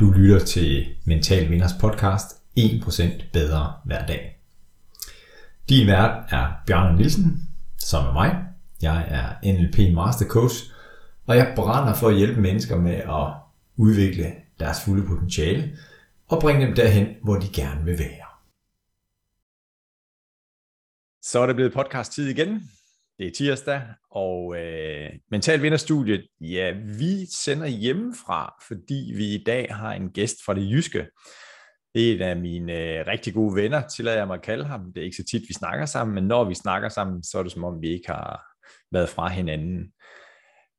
Du lytter til Mental Vinders podcast 1% bedre hver dag. Din vært er Bjørn Nielsen, som er mig. Jeg er NLP Master Coach, og jeg brænder for at hjælpe mennesker med at udvikle deres fulde potentiale og bringe dem derhen, hvor de gerne vil være. Så er det blevet podcast tid igen. Det er tirsdag, og øh, Mental Vinderstudiet, ja, vi sender hjemmefra, fordi vi i dag har en gæst fra det jyske. Det er en af mine øh, rigtig gode venner, tillader jeg mig at kalde ham. Det er ikke så tit, vi snakker sammen, men når vi snakker sammen, så er det som om, vi ikke har været fra hinanden.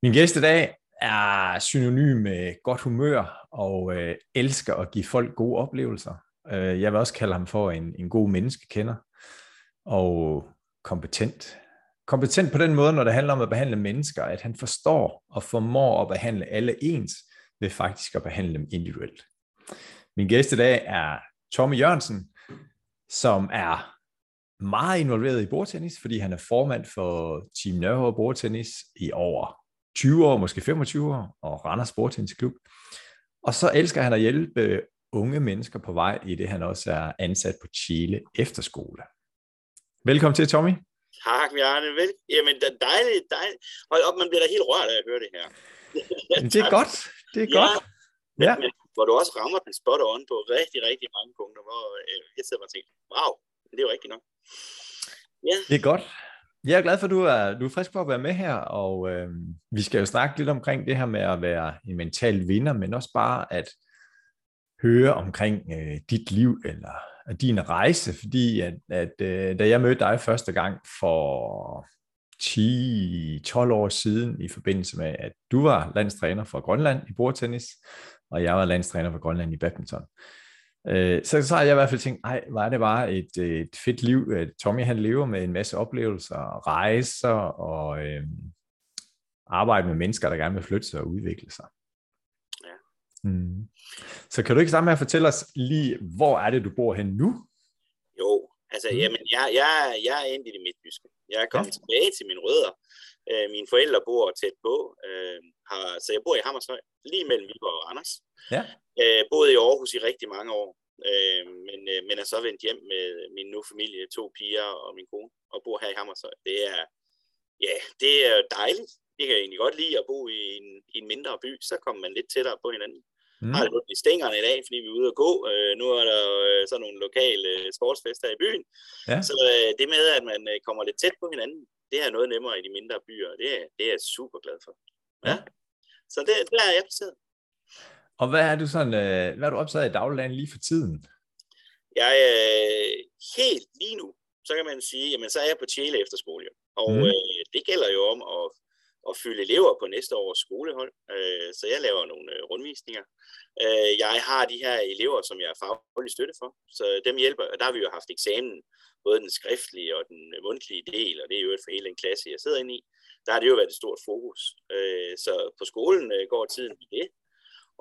Min gæst i dag er synonym med godt humør og øh, elsker at give folk gode oplevelser. Øh, jeg vil også kalde ham for en, en god menneskekender og kompetent kompetent på den måde, når det handler om at behandle mennesker, at han forstår og formår at behandle alle ens, ved faktisk at behandle dem individuelt. Min gæst i dag er Tommy Jørgensen, som er meget involveret i bordtennis, fordi han er formand for Team Nørre Bordtennis i over 20 år, måske 25 år, og Randers Bordtennisklub. Og så elsker han at hjælpe unge mennesker på vej i det, han også er ansat på Chile Efterskole. Velkommen til, Tommy. Tak, Bjarne. Vel? Jamen, det er dejligt, dejligt. Hold op, man bliver da helt rørt af at høre det her. Jamen, det er godt. Det er ja. godt. Ja. Men, hvor du også rammer den spot on på rigtig, rigtig mange punkter, hvor øh, jeg sidder og tænker, wow, det er jo rigtigt nok. Ja. Det er godt. Jeg er glad for, at du er, du er frisk på at være med her, og øh, vi skal jo snakke lidt omkring det her med at være en mental vinder, men også bare at høre omkring øh, dit liv, eller din rejse, fordi at, at øh, da jeg mødte dig første gang for 10-12 år siden i forbindelse med, at du var landstræner for Grønland i bordtennis, og jeg var landstræner for Grønland i badminton. Øh, så, så har jeg i hvert fald tænkt, ej, var det bare et, et fedt liv. Tommy han lever med en masse oplevelser, rejser og øh, arbejde med mennesker, der gerne vil flytte sig og udvikle sig. Mm. Så kan du ikke sammen med at fortælle os lige, hvor er det, du bor hen nu? Jo, altså, mm. jamen, jeg, jeg, jeg er endt i det midtjyske. Jeg er kommet ja. tilbage til mine rødder. Øh, mine forældre bor tæt på, øh, har, så jeg bor i Hammershøj, lige mellem Viborg og Randers. Ja. Øh, boede i Aarhus i rigtig mange år, øh, men, øh, men er så vendt hjem med min nu familie, to piger og min kone, og bor her i Hammershøj. Det er, ja, det er dejligt. Det kan jeg egentlig godt lide at bo i en, i en mindre by, så kommer man lidt tættere på hinanden. Mm. Har lidt i stængerne i dag, fordi vi er ude at gå. Øh, nu er der øh, sådan nogle lokale øh, sportsfester i byen. Ja. Så øh, det med, at man øh, kommer lidt tæt på hinanden, det er noget nemmere i de mindre byer, det er, det er jeg super glad for. Ja. ja. Så det, der er jeg placeret. Og hvad er du sådan, øh, hvad er du optaget i dagligdagen lige for tiden? Jeg er øh, helt lige nu, så kan man sige, jamen så er jeg på Tjæle efterskole. Og mm. øh, det gælder jo om at at fylde elever på næste års skolehold. Øh, så jeg laver nogle øh, rundvisninger. Øh, jeg har de her elever, som jeg er faglig støtte for, så dem hjælper, og der har vi jo haft eksamen, både den skriftlige og den mundtlige del, og det er jo for hele den klasse, jeg sidder inde i. Der har det jo været et stort fokus. Øh, så på skolen øh, går tiden i det.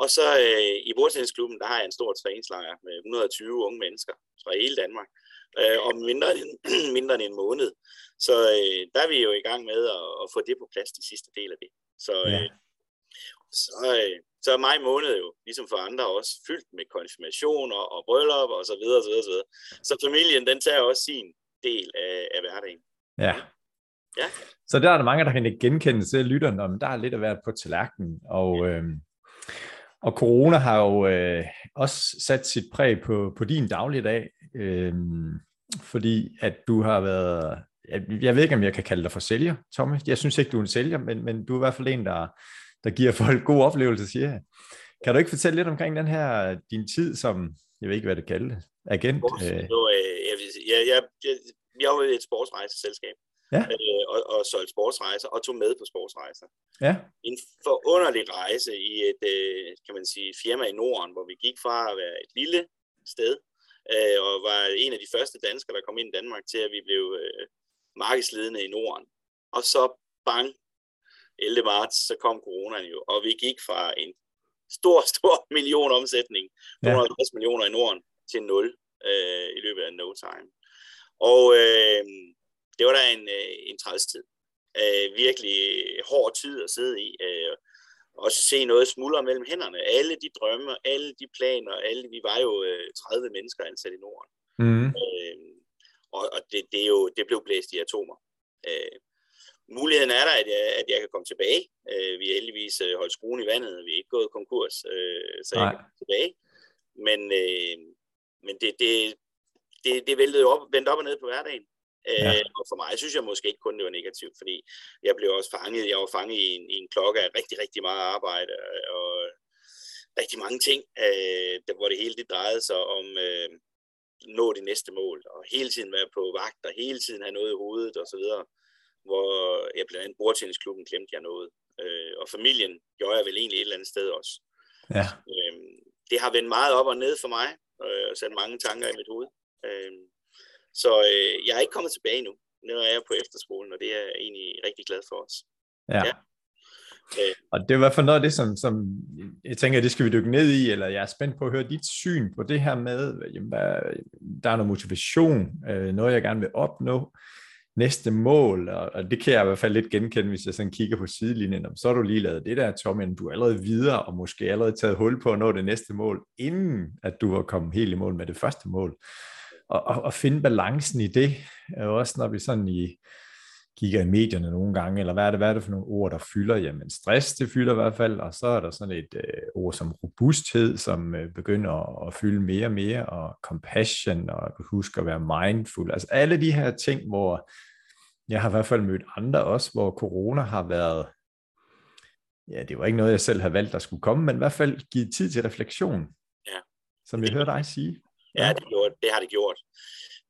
Og så øh, i bordtennisklubben, der har jeg en stor træningslejr med 120 unge mennesker fra hele Danmark øh, om mindre end, mindre end en måned. Så øh, der er vi jo i gang med at, at få det på plads, de sidste del af det. Så, ja. øh, så, øh, så er maj måned jo, ligesom for andre også, fyldt med konfirmationer og bryllup og så videre, så videre, så videre. Så familien, den tager også sin del af, af hverdagen. Ja. Ja. Så der er der mange, der kan genkende til lytterne, om der er lidt at være på tallerkenen, og, ja. øh, og corona har jo øh, også sat sit præg på, på din dagligdag. Øh, fordi at du har været, jeg, jeg ved ikke, om jeg kan kalde dig for sælger, Tommy. Jeg synes ikke, du er en sælger, men, men du er i hvert fald en, der, der giver folk gode oplevelser, siger jeg. Kan du ikke fortælle lidt omkring den her, din tid som, jeg ved ikke, hvad det kalder agent? Øh. Øh, jeg, jeg, jeg, jeg, jeg var et sportsrejseselskab, ja. øh, og, og solgte sportsrejser, og tog med på sportsrejser. Ja. En forunderlig rejse i et, øh, kan man sige, firma i Norden, hvor vi gik fra at være et lille sted, øh, og var en af de første danskere, der kom ind i Danmark til, at vi blev øh, markedsledende i Norden. Og så bang, 11. marts, så kom coronaen jo, og vi gik fra en stor, stor million omsætning, 250 ja. millioner i Norden, til 0 øh, i løbet af no time. Og øh, det var da en, øh, en træls tid. Øh, virkelig hård tid at sidde i. Øh, også se noget smuldre mellem hænderne. Alle de drømme, alle de planer, alle, vi var jo øh, 30 mennesker ansat i Norden. Mm. Øh, og og det, det, er jo, det blev blæst i atomer. Øh, muligheden er der, at jeg, at jeg kan komme tilbage. Øh, vi har heldigvis øh, holdt skruen i vandet, vi er ikke gået konkurs, øh, så Nej. jeg kan komme tilbage. Men, øh, men det, det, det, det væltede op, vendt op og ned på hverdagen. Ja. Øh, og for mig synes jeg måske ikke kun, det var negativt, fordi jeg blev også fanget, jeg var fanget i en, i en klokke af rigtig, rigtig meget arbejde, og rigtig mange ting, øh, der, hvor det hele det drejede sig om øh, nå det næste mål, og hele tiden være på vagt, og hele tiden have noget i hovedet, og så videre, hvor jeg blandt andet bordtennisklubben glemte jeg noget, øh, og familien gjorde jeg vel egentlig et eller andet sted også. Ja. Øh, det har vendt meget op og ned for mig, øh, og sat mange tanker i mit hoved. Øh, så øh, jeg er ikke kommet tilbage nu. Nu er jeg på efterskolen, og det er jeg egentlig rigtig glad for os. Ja. ja. Øh. Og det er i hvert fald noget af det, som, som jeg tænker, det skal vi dykke ned i, eller jeg er spændt på at høre dit syn på det her med, jamen, hvad, der er noget motivation, øh, noget jeg gerne vil opnå, næste mål, og, og det kan jeg i hvert fald lidt genkende, hvis jeg sådan kigger på sidelinjen, så har du lige lavet det der, Tom, du er allerede videre, og måske allerede taget hul på at nå det næste mål, inden at du har kommet helt i mål med det første mål og, og, og finde balancen i det, også når vi sådan i, kigger i medierne nogle gange, eller hvad er det, hvad er det for nogle ord, der fylder? Jamen stress, det fylder i hvert fald, og så er der sådan et øh, ord som robusthed, som øh, begynder at, at fylde mere og mere, og compassion, og huske at være mindful, altså alle de her ting, hvor jeg har i hvert fald mødt andre også, hvor corona har været, ja, det var ikke noget, jeg selv havde valgt, der skulle komme, men i hvert fald givet tid til refleksion, ja. som jeg hørte dig sige. Ja, det, gjorde, det har det gjort.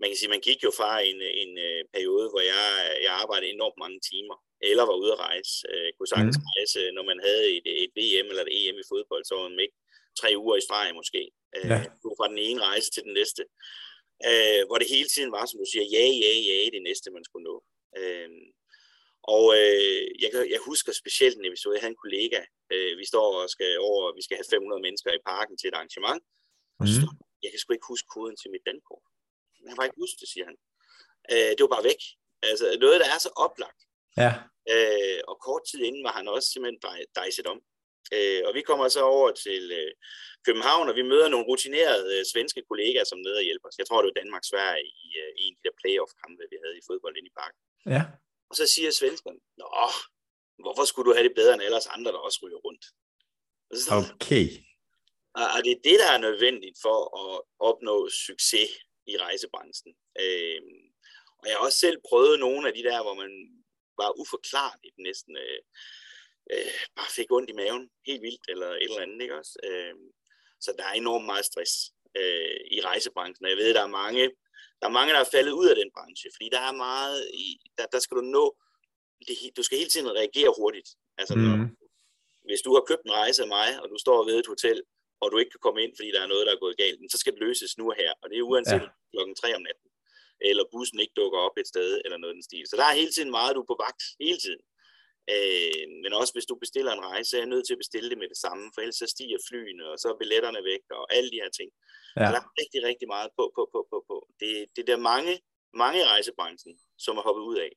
Man kan sige, man gik jo fra en, en, uh, periode, hvor jeg, jeg arbejdede enormt mange timer, eller var ude at rejse. Uh, kunne sagtens mm. rejse, når man havde et, et VM eller et EM i fodbold, så var man ikke tre uger i streg måske. Uh, ja. fra den ene rejse til den næste. Uh, hvor det hele tiden var, som du siger, ja, ja, ja, det næste, man skulle nå. Uh, og øh, jeg, jeg husker specielt en episode, jeg havde en kollega, øh, vi står og skal over, vi skal have 500 mennesker i parken til et arrangement, og så mm jeg kan sgu ikke huske koden til mit dankort. Jeg kan bare ikke huske det, siger han. Øh, det var bare væk. Altså noget, der er så oplagt. Ja. Øh, og kort tid inden var han også simpelthen dejset om. Øh, og vi kommer så over til øh, København, og vi møder nogle rutinerede øh, svenske kollegaer, som nede og hjælper os. Jeg tror, det var Danmark Sverige i, øh, en af de der playoff-kampe, vi havde i fodbold inde i parken. Ja. Og så siger svenskerne, Nå, hvorfor skulle du have det bedre end ellers andre, der også ryger rundt? Så, okay. Og det er det, der er nødvendigt for at opnå succes i rejsebranchen. Øh, og jeg har også selv prøvet nogle af de der, hvor man var uforklarligt næsten øh, øh, bare fik ondt i maven, helt vildt, eller et eller andet, ikke også? Øh, så der er enormt meget stress øh, i rejsebranchen, og jeg ved, der er mange, der er mange, der er faldet ud af den branche, fordi der er meget, i, der, der skal du nå, det, du skal hele tiden reagere hurtigt. Altså, mm. når, hvis du har købt en rejse af mig, og du står ved et hotel, og du ikke kan komme ind, fordi der er noget, der er gået galt, så skal det løses nu og her. Og det er uanset ja. klokken 3 om natten, eller bussen ikke dukker op et sted, eller noget den stil. Så der er hele tiden meget, du er på vagt, hele tiden. Øh, men også hvis du bestiller en rejse, så er jeg nødt til at bestille det med det samme, for ellers så stiger flyene, og så er billetterne væk, og alle de her ting. Ja. Så der er rigtig, rigtig meget på, på, på, på, på. Det, det er der mange, mange i rejsebranchen, som har hoppet ud af.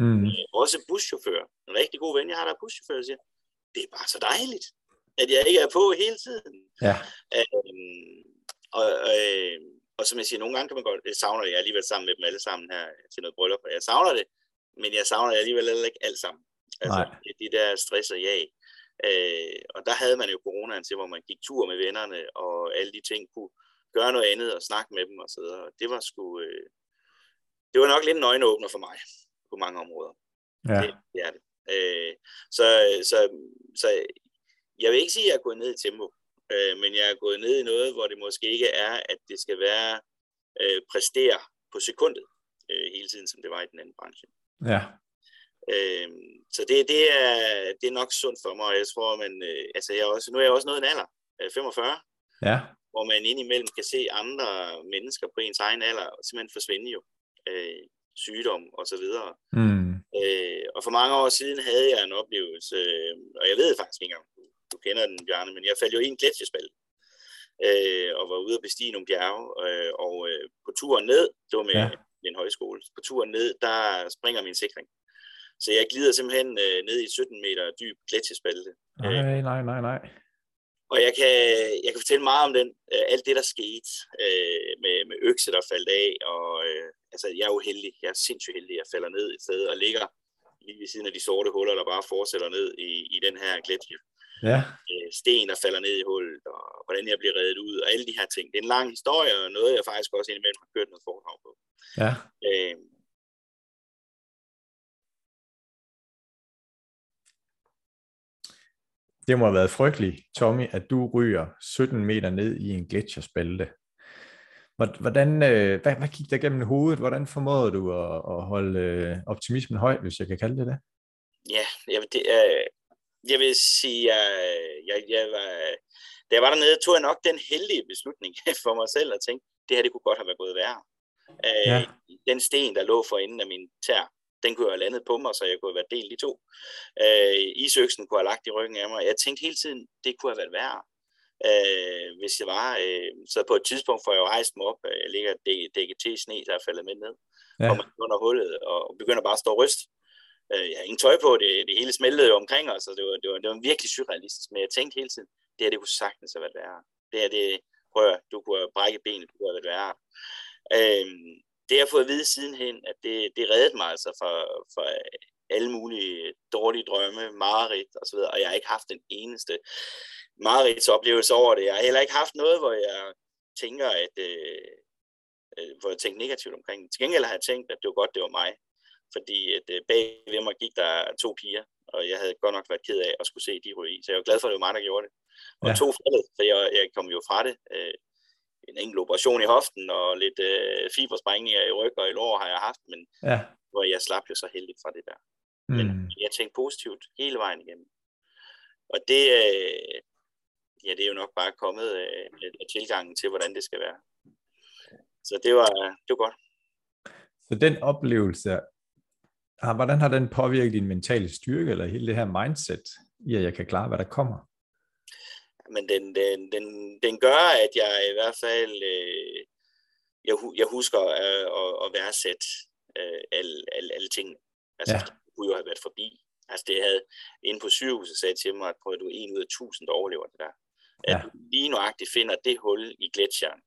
Mm. Øh, også buschauffører. En rigtig god ven, jeg har der er buschauffør, siger, det er bare så dejligt at jeg ikke er på hele tiden. Ja. Øhm, og, øh, og som jeg siger, nogle gange kan man godt, jeg savner det, jeg alligevel sammen med dem alle sammen her til noget bryllup, og jeg savner det, men jeg savner det alligevel heller ikke alt sammen. Altså, Nej. de der stress og jag. Øh, og der havde man jo coronaen til, hvor man gik tur med vennerne, og alle de ting kunne gøre noget andet og snakke med dem og så videre. Det var sgu, øh, det var nok lidt en øjenåbner for mig på mange områder. Ja. Det, det er det. Øh, så, så, så jeg vil ikke sige, at jeg er gået ned i tempo, øh, men jeg er gået ned i noget, hvor det måske ikke er, at det skal være øh, præstere på sekundet øh, hele tiden, som det var i den anden branche. Ja. Øh, så det, det, er, det er nok sundt for mig, og jeg tror, man, øh, altså jeg er også, nu er jeg også nået en alder, øh, 45, ja. hvor man indimellem kan se andre mennesker på ens egen alder simpelthen forsvinde jo. Øh, sygdom og så videre. Mm. Øh, og for mange år siden havde jeg en oplevelse, øh, og jeg ved faktisk ikke engang, du kender den, Bjarne, men jeg faldt jo i en gletsjespalt, øh, og var ude at bestige nogle bjerge, øh, og øh, på turen ned, det var med ja. en højskole, på turen ned, der springer min sikring. Så jeg glider simpelthen øh, ned i 17 meter dyb gletsjespalte, Nej, nej, nej, nej. Og jeg kan, jeg kan fortælle meget om den, øh, alt det, der skete øh, med, med økse, der faldt af. Og, øh, altså, jeg er jo heldig. Jeg er sindssygt heldig. Jeg falder ned et sted og ligger lige ved siden af de sorte huller, der bare fortsætter ned i, i den her gletsjer. Ja. Øh, sten, der falder ned i hullet, og hvordan jeg bliver reddet ud, og alle de her ting. Det er en lang historie, og noget, jeg faktisk også indimellem har kørt noget foredrag på. Ja. Øh, Det må have været frygteligt, Tommy, at du ryger 17 meter ned i en gletsjerspalte. Hvordan, øh, hvad, hvad gik der gennem hovedet? Hvordan formåede du at, at holde øh, optimismen høj, hvis jeg kan kalde det det? Ja, jeg, det, øh, jeg vil sige, jeg, jeg, jeg var, da jeg var dernede, tog jeg nok den heldige beslutning for mig selv at tænke, det her det kunne godt have været gået værre. Øh, ja. Den sten, der lå for enden af min tær, den kunne have landet på mig, så jeg kunne have været delt i to. Øh, isøksen kunne have lagt i ryggen af mig. Jeg tænkte hele tiden, det kunne have været værre. Øh, hvis jeg var, øh, så på et tidspunkt får jeg jo rejst mig op, øh, jeg ligger dækket til i sne, der er faldet med ned, ja. kommer under hullet og begynder bare at stå og ryste. Øh, jeg har ingen tøj på, det, det hele smeltede omkring os, og det var, det, var, det var virkelig surrealistisk, men jeg tænkte hele tiden, det her det kunne sagtens have været værre. Det her, det, prøv at, du kunne have brækket benet, du kunne have været værre. Øh, det har jeg fået at vide sidenhen, at det, det reddede mig altså for, for alle mulige dårlige drømme, mareridt osv., og jeg har ikke haft den eneste mareridts oplevelse over det. Jeg har heller ikke haft noget, hvor jeg tænker, at øh, øh hvor jeg tænker negativt omkring det. Til gengæld har jeg tænkt, at det var godt, det var mig. Fordi at, øh, bag ved mig gik der to piger, og jeg havde godt nok været ked af at skulle se de ryge i. Så jeg var glad for, at det var mig, der gjorde det. Og ja. to faldet, for jeg, jeg kom jo fra det. Øh, en enkelt operation i hoften og lidt øh, fibersprængninger i ryg og i lår har jeg haft, men ja. hvor jeg slap jo så heldigt fra det der. Mm. Men jeg tænkte positivt hele vejen igennem. Og det, øh, ja, det er jo nok bare kommet øh, af tilgangen til, hvordan det skal være. Så det var, det var godt. Så den oplevelse, hvordan har den påvirket din mentale styrke, eller hele det her mindset, i at jeg kan klare, hvad der kommer? Men den, den, den, den gør, at jeg i hvert fald, øh, jeg, jeg husker øh, at, at værdsætte øh, alle, alle, alle ting. Altså, ja. det kunne jo have været forbi. Altså, det havde inde på sygehuset sagt til mig, at prøv, at du er en ud af tusind, der overlever det der. At ja. du lige nuagtigt finder det hul i gletsjeren,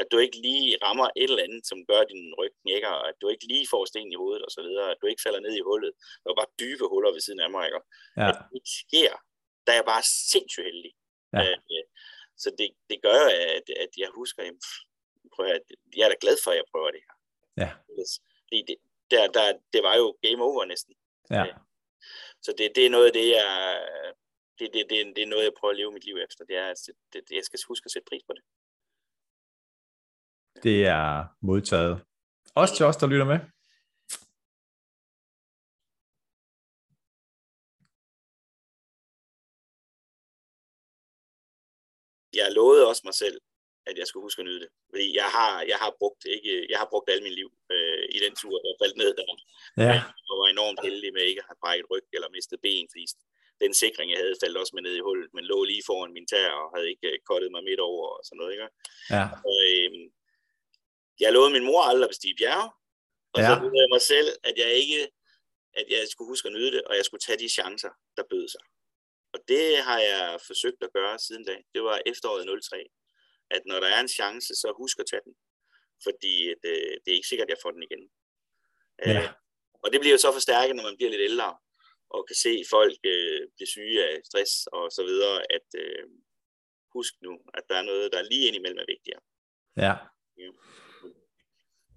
at du ikke lige rammer et eller andet, som gør din ryg knækker, at du ikke lige får sten i hovedet og så videre, at du ikke falder ned i hullet. Der var bare dybe huller ved siden af mig, ikke? Ja. At det sker, der er jeg bare sindssygt heldig. Ja. Øh, så det, det gør, at, at jeg husker, at prøv at, jeg er da glad for, at jeg prøver det her. Ja. Fordi det, der, der, det var jo game over næsten. Ja. Så det, det er noget af det, jeg, det, det, det, det er noget, jeg prøver at leve mit liv efter. Det er, at det, jeg skal huske at sætte pris på det. Det er modtaget. Også til os, der lytter med. jeg lovede også mig selv, at jeg skulle huske at nyde det. Fordi jeg har, jeg har, brugt, ikke, jeg har brugt alt mit liv øh, i den tur, der faldt ned der. Ja. Jeg var enormt heldig med ikke at have brækket ryg eller mistet ben, fordi den sikring, jeg havde, faldt også med ned i hullet, men lå lige foran min tær og havde ikke kottet mig midt over og sådan noget. Ikke? Ja. Og, øh, jeg lovede min mor aldrig at bestige bjerge, og ja. så lovede jeg mig selv, at jeg ikke at jeg skulle huske at nyde det, og jeg skulle tage de chancer, der bød sig. Og det har jeg forsøgt at gøre siden da. Det var efteråret 03. At når der er en chance, så husk at tage den. Fordi det, øh, det er ikke sikkert, at jeg får den igen. Ja. Øh, og det bliver jo så forstærket, når man bliver lidt ældre, og kan se folk øh, blive syge af stress og så videre, at øh, husk nu, at der er noget, der er lige indimellem er vigtigere. Ja. ja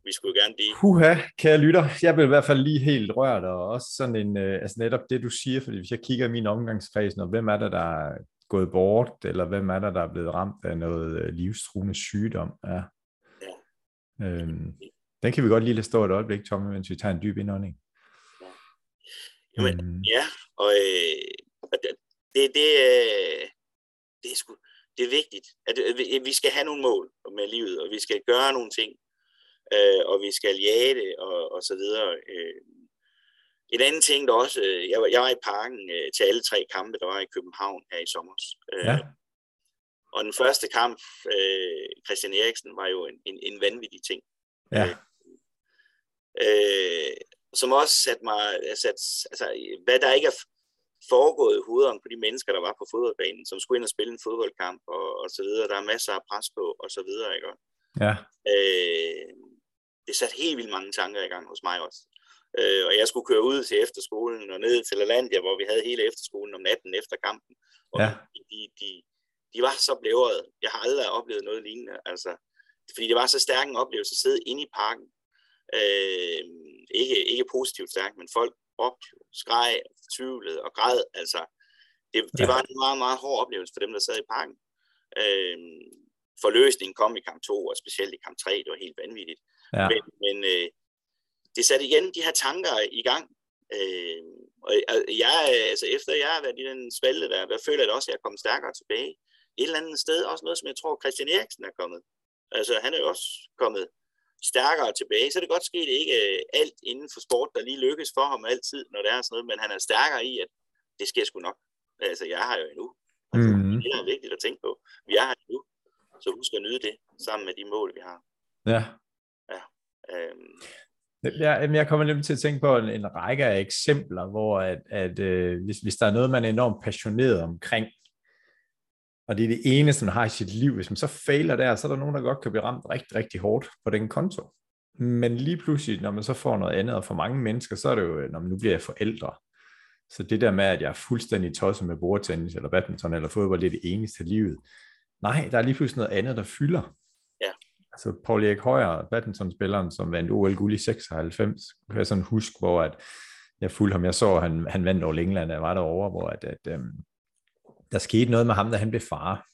vi skulle gerne blive. Huha, kære lytter, jeg blev i hvert fald lige helt rørt, og også sådan en, øh, altså netop det du siger, fordi hvis jeg kigger i min omgangskreds, når hvem er der, der er gået bort, eller hvem er der, der er blevet ramt af noget øh, livstruende sygdom, ja. ja. Øhm, den kan vi godt lige lade stå et øjeblik, Tommy, mens vi tager en dyb indånding. Ja. Jamen, øhm. ja, og øh, det, det, det, øh, det er sgu, det er vigtigt, at vi skal have nogle mål med livet, og vi skal gøre nogle ting, øh, og vi skal jage det, og, og så videre. Øh. En anden ting, der også, øh, jeg, var, jeg var i parken øh, til alle tre kampe, der var i København her i sommer. Øh, ja. Og den første kamp, øh, Christian Eriksen, var jo en, en, en vanvittig ting. Ja. Øh, som også satte mig, sat, altså, hvad der ikke er foregået i hovederne på de mennesker, der var på fodboldbanen, som skulle ind og spille en fodboldkamp og, og så videre. Der er masser af pres på og så videre, ikke? Ja. Øh, det satte helt vildt mange tanker i gang hos mig også. Øh, og jeg skulle køre ud til efterskolen og ned til Lalandia, hvor vi havde hele efterskolen om natten efter kampen. Og Ja. de, de, de, var så blævrede. Jeg har aldrig oplevet noget lignende. Altså, fordi det var så stærk en oplevelse at sidde inde i parken. Øh, ikke, ikke positivt stærkt, men folk råbte, skreg, tvivlede og græd. Altså, det, det Ja. var en meget, meget hård oplevelse for dem, der sad i parken. Øh, forløsningen kom i kamp 2, og specielt i kamp 3, det var helt vanvittigt. Ja. Men, men øh, det satte igen de her tanker i gang. Øh, og jeg, øh, altså efter jeg har været i den spalte der, der føler jeg da også, at jeg er kommet stærkere tilbage. Et eller andet sted, også noget, som jeg tror, Christian Eriksen er kommet. Altså, han er jo også kommet stærkere tilbage. Så er det godt ske, det ikke er alt inden for sport, der lige lykkes for ham altid, når det er sådan noget, men han er stærkere i, at det sker sgu nok. Altså, jeg har jo endnu. Altså, Mhm. Det er vigtigt at tænke på. Vi er her endnu, så husk at nyde det sammen med de mål, vi har. Ja. Øhm, Jeg, jeg kommer nemlig til at tænke på en, en række af eksempler, hvor at, at øh, hvis, hvis der er noget, man er enormt passioneret omkring, og det er det eneste, man har i sit liv, hvis man så fejler der, så er der nogen, der godt kan blive ramt rigtig, rigtig hårdt på den konto. Men lige pludselig, når man så får noget andet, og for mange mennesker, så er det jo, når man nu bliver forældre. Så det der med, at jeg er fuldstændig tosset med bordtennis, eller badminton, eller fodbold, det er det eneste i livet. Nej, der er lige pludselig noget andet, der fylder. Altså Paul Erik Højer, badmintonspilleren, som vandt OL-guld i 96, kan jeg sådan huske, hvor at jeg fulgte ham, jeg så, at han, han vandt over England, jeg var derovre, hvor at, at øhm, der skete noget med ham, da han blev far.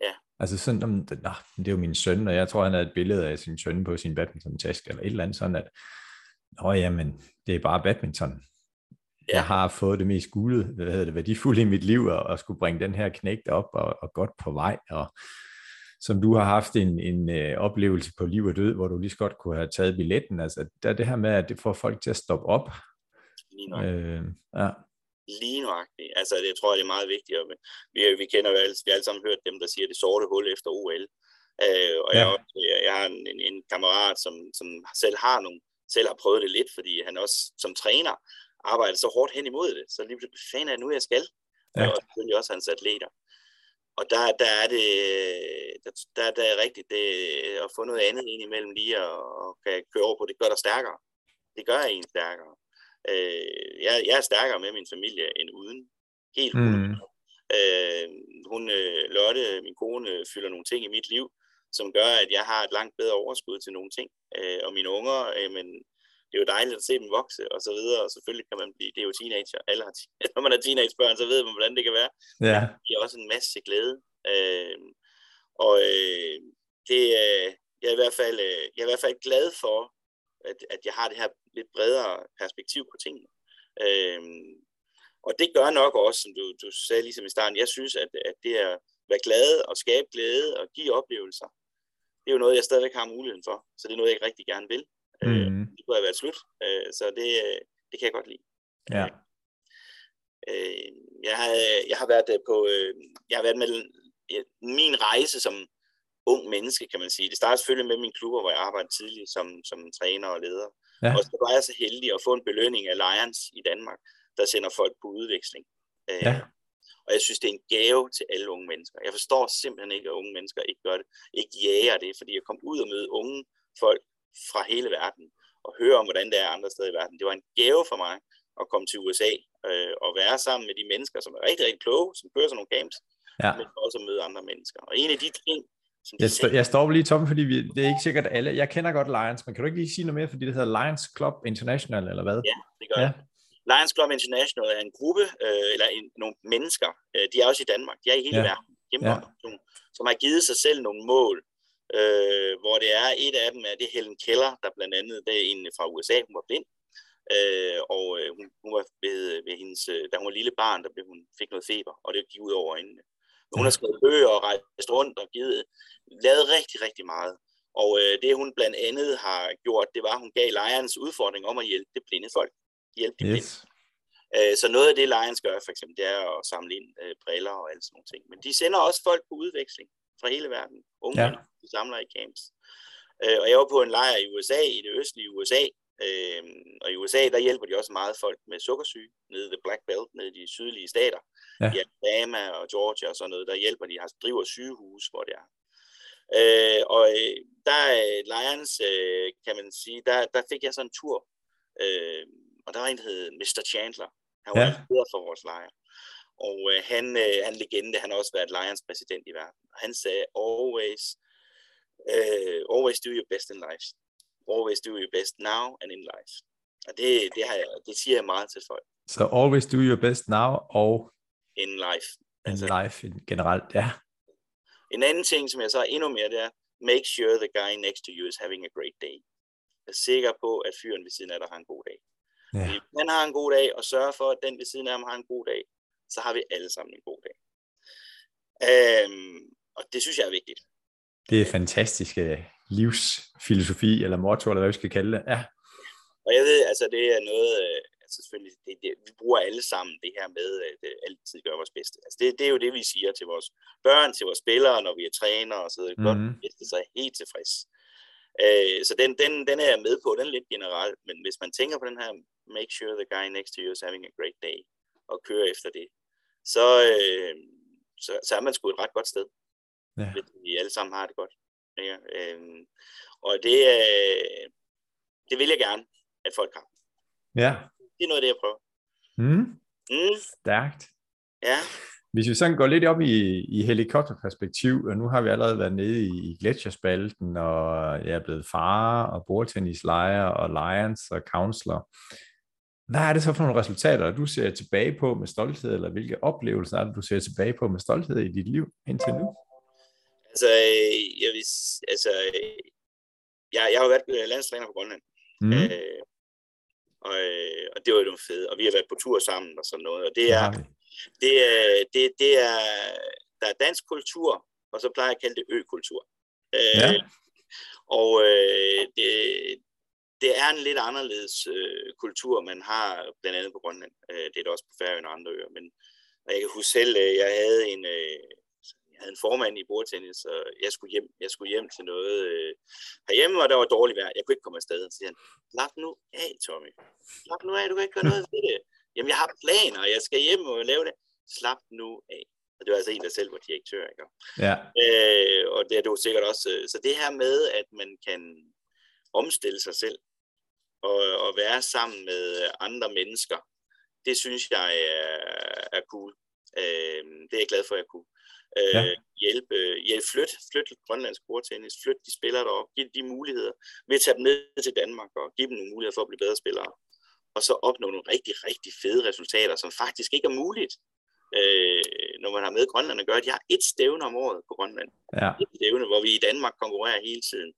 Ja. Altså sådan, om, nå, det er jo min søn, og jeg tror, han havde et billede af sin søn på sin badminton-taske, eller et eller andet sådan, at Nå jamen, det er bare badminton. Ja. Jeg har fået det mest gule, hvad hedder det, værdifulde i mit liv, og, og skulle bringe den her knægt op og, og godt på vej, og som du har haft en, en øh, oplevelse på liv og død, hvor du lige så godt kunne have taget billetten, altså der er det her med, at det får folk til at stoppe op. lige nok. Øh, ja, Lige nøjagtigt. Altså, det tror jeg, det er meget vigtigt. Og vi, vi kender jo alle, vi har alle sammen hørt dem, der siger, det sorte hul efter OL. Øh, og Ja. jeg, jeg, jeg har en, en, en kammerat, som, som selv har nogle, selv har prøvet det lidt, fordi han også som træner arbejder så hårdt hen imod det. Så lige pludselig, fanden er det nu, jeg skal? Ja. Og selvfølgelig også hans atleter. Og der, der er det, der, der, der er rigtigt, det, at få noget andet ind imellem lige og, og kan køre over på, det gør dig stærkere. Det gør en stærkere. Øh, jeg, jeg er stærkere med min familie end uden. Helt mm, Øh, hun, øh, Lotte, min kone, fylder nogle ting i mit liv, som gør, at jeg har et langt bedre overskud til nogle ting. Øh, og mine unger, øh, men det er jo dejligt at se dem vokse, og så videre. Og selvfølgelig kan man blive, det er jo teenager. Alle har, når man er teenagebørn, så ved man, hvordan det kan være. ja, Det giver også en masse glæde. Øh, og øh, det, øh, jeg, er i hvert fald, øh, jeg er i hvert fald glad for, at, at jeg har det her lidt bredere perspektiv på tingene. Øh, og det gør nok også, som du, du sagde ligesom i starten, jeg synes, at, at det at være glad og skabe glæde og give oplevelser, det er jo noget, jeg stadigvæk har muligheden for. Så det er noget, jeg rigtig gerne vil. Øh, mm, det kunne have været slut, øh, så det, øh, det kan jeg godt lide. ja, Øh, jeg, har, jeg har været øh, på, øh, jeg har været med min rejse som ung menneske, kan man sige. Det startede selvfølgelig med min klubber, hvor jeg arbejdede tidligt som, som træner og leder. Ja. Og så var jeg så heldig at få en belønning af Lions i Danmark, der sender folk på udveksling. Øh, Ja. Og jeg synes, det er en gave til alle unge mennesker. Jeg forstår simpelthen ikke, at unge mennesker ikke gør det. Ikke jager det, fordi jeg kom ud og møde unge folk fra hele verden og høre om, hvordan det er andre steder i verden. Det var en gave for mig at komme til USA øh, og være sammen med de mennesker, som er rigtig, rigtig kloge, som kører sådan nogle camps, ja. men også møde andre mennesker. Og en af de ting, som de Jeg, st- jeg står lige tomme, fordi vi, det er ikke sikkert alle. Jeg kender godt Lions, men kan du ikke lige sige noget mere, fordi det hedder Lions Club International, eller hvad? Ja, det gør Ja. Lions Club International er en gruppe, øh, eller en, nogle mennesker, øh, de er også i Danmark, de er i hele ja. verden, kæmpe ja. som har givet sig selv nogle mål, øh, hvor det er, et af dem er det Helen Keller, der blandt andet, det er en fra USA, hun var blind, øh, og øh, hun, hun var ved, ved hendes, øh, da hun var lille barn, der blev hun, fik noget feber, og det gik ud over øjnene. Men hun har skrevet bøger og rejst rundt og givet, lavet rigtig, rigtig meget. Og øh, det hun blandt andet har gjort, det var, at hun gav Lions udfordring om at hjælpe det blinde folk. Hjælpe de blinde. Yes. Øh, Så noget af det, Lions gør, for eksempel, det er at samle ind øh, briller og alt sådan nogle ting. Men de sender også folk på udveksling fra hele verden. Unge Ja. de samler i camps. Øh, Og jeg var på en lejr i USA, i det østlige USA, Øh, og i USA, der hjælper de også meget folk med sukkersyge, nede i The Black Belt, nede i de sydlige stater. Ja. I Alabama og Georgia og sådan noget, der hjælper de, har driver sygehus, hvor det er. Øh, og øh, der er Lions, øh, kan man sige, der, der fik jeg sådan en tur, øh, og der var en, der hed Mr. Chandler. Han var ja. for vores lejr. Og øh, han, øh, han legende, han har også været Lions præsident i verden. Han sagde, always, uh, always do your best in life. Always do your best now and in life. Og det, det, har jeg, det siger jeg meget til folk. Så so always do your best now og in life. In altså, life generelt, ja. En anden ting, som jeg så endnu mere, det er, make sure the guy next to you is having a great day. Jeg er sikker på, at fyren ved siden af dig har en god dag. Ja. Han har en god dag, og sørger for, at den ved siden af ham har en god dag, så har vi alle sammen en god dag. Øhm, og det synes jeg er vigtigt. Det er fantastisk livsfilosofi, eller motto, eller hvad vi skal kalde det. Ja. Og jeg ved, altså det er noget, øh, altså selvfølgelig, det, det, vi bruger alle sammen det her med, at det altid gør vores bedste. Altså det, det er jo det, vi siger til vores børn, til vores spillere, når vi er træner og så mm-hmm. godt mhm. bedste, så er helt tilfreds. Øh, så den, den, den er jeg med på, den er lidt generelt, men hvis man tænker på den her, make sure the guy next to you is having a great day, og kører efter det, så, øh, så, så er man sgu et ret godt sted. Ja. Hvis vi alle sammen har det godt. Ja, øh, og det, øh, det vil jeg gerne, at folk har. Ja. Det er noget af det, jeg prøver. Mm. Mm. Stærkt. Ja. Hvis vi sådan går lidt op i, i helikopterperspektiv, og nu har vi allerede været nede i, i gletsjerspalten, og jeg er blevet far, og bordtennislejer, og Lions, og counselor. Hvad er det så for nogle resultater, du ser tilbage på med stolthed, eller hvilke oplevelser er det, du ser tilbage på med stolthed i dit liv indtil nu? Altså, jeg, vil, altså, jeg, jeg har været landstræner på Grønland. Mm. Øh, og, og det var jo fedt. Og vi har været på tur sammen og sådan noget. Og det er, det, er, det, det er, der er dansk kultur, og så plejer jeg at kalde det ø-kultur. Øh, ja. Og øh, det, det er en lidt anderledes øh, kultur, man har blandt andet på Grønland. Øh, det er det også på Færøerne og andre øer. Men og jeg kan huske selv, øh, jeg havde en, øh, jeg havde en formand i bordtennis, og jeg skulle hjem, jeg skulle hjem til noget øh, herhjemme, og der var dårligt vejr. Jeg kunne ikke komme afsted. Så siger han, slap nu af, Tommy. Slap nu af, du kan ikke gøre noget ved det. Jamen, jeg har planer, jeg skal hjem og lave det. Slap nu af. Og det var altså en, der selv var direktør, ikke? Ja. Øh, og det er du sikkert også. Øh, så det her med, at man kan omstille sig selv, og, og være sammen med andre mennesker, det synes jeg er, er cool. Øh, det er jeg glad for, at jeg kunne. Øh, ja. hjælpe, hjælpe flyt, flyt grønlandsk bordtennis, flyt de spillere derop, give de muligheder, ved at tage dem ned til Danmark og give dem nogle muligheder for at blive bedre spillere, og så opnå nogle rigtig, rigtig fede resultater, som faktisk ikke er muligt, øh, når man har med Grønland at gøre. De har et stævne om året på Grønland. Ja. Et stævne, hvor vi i Danmark konkurrerer hele tiden.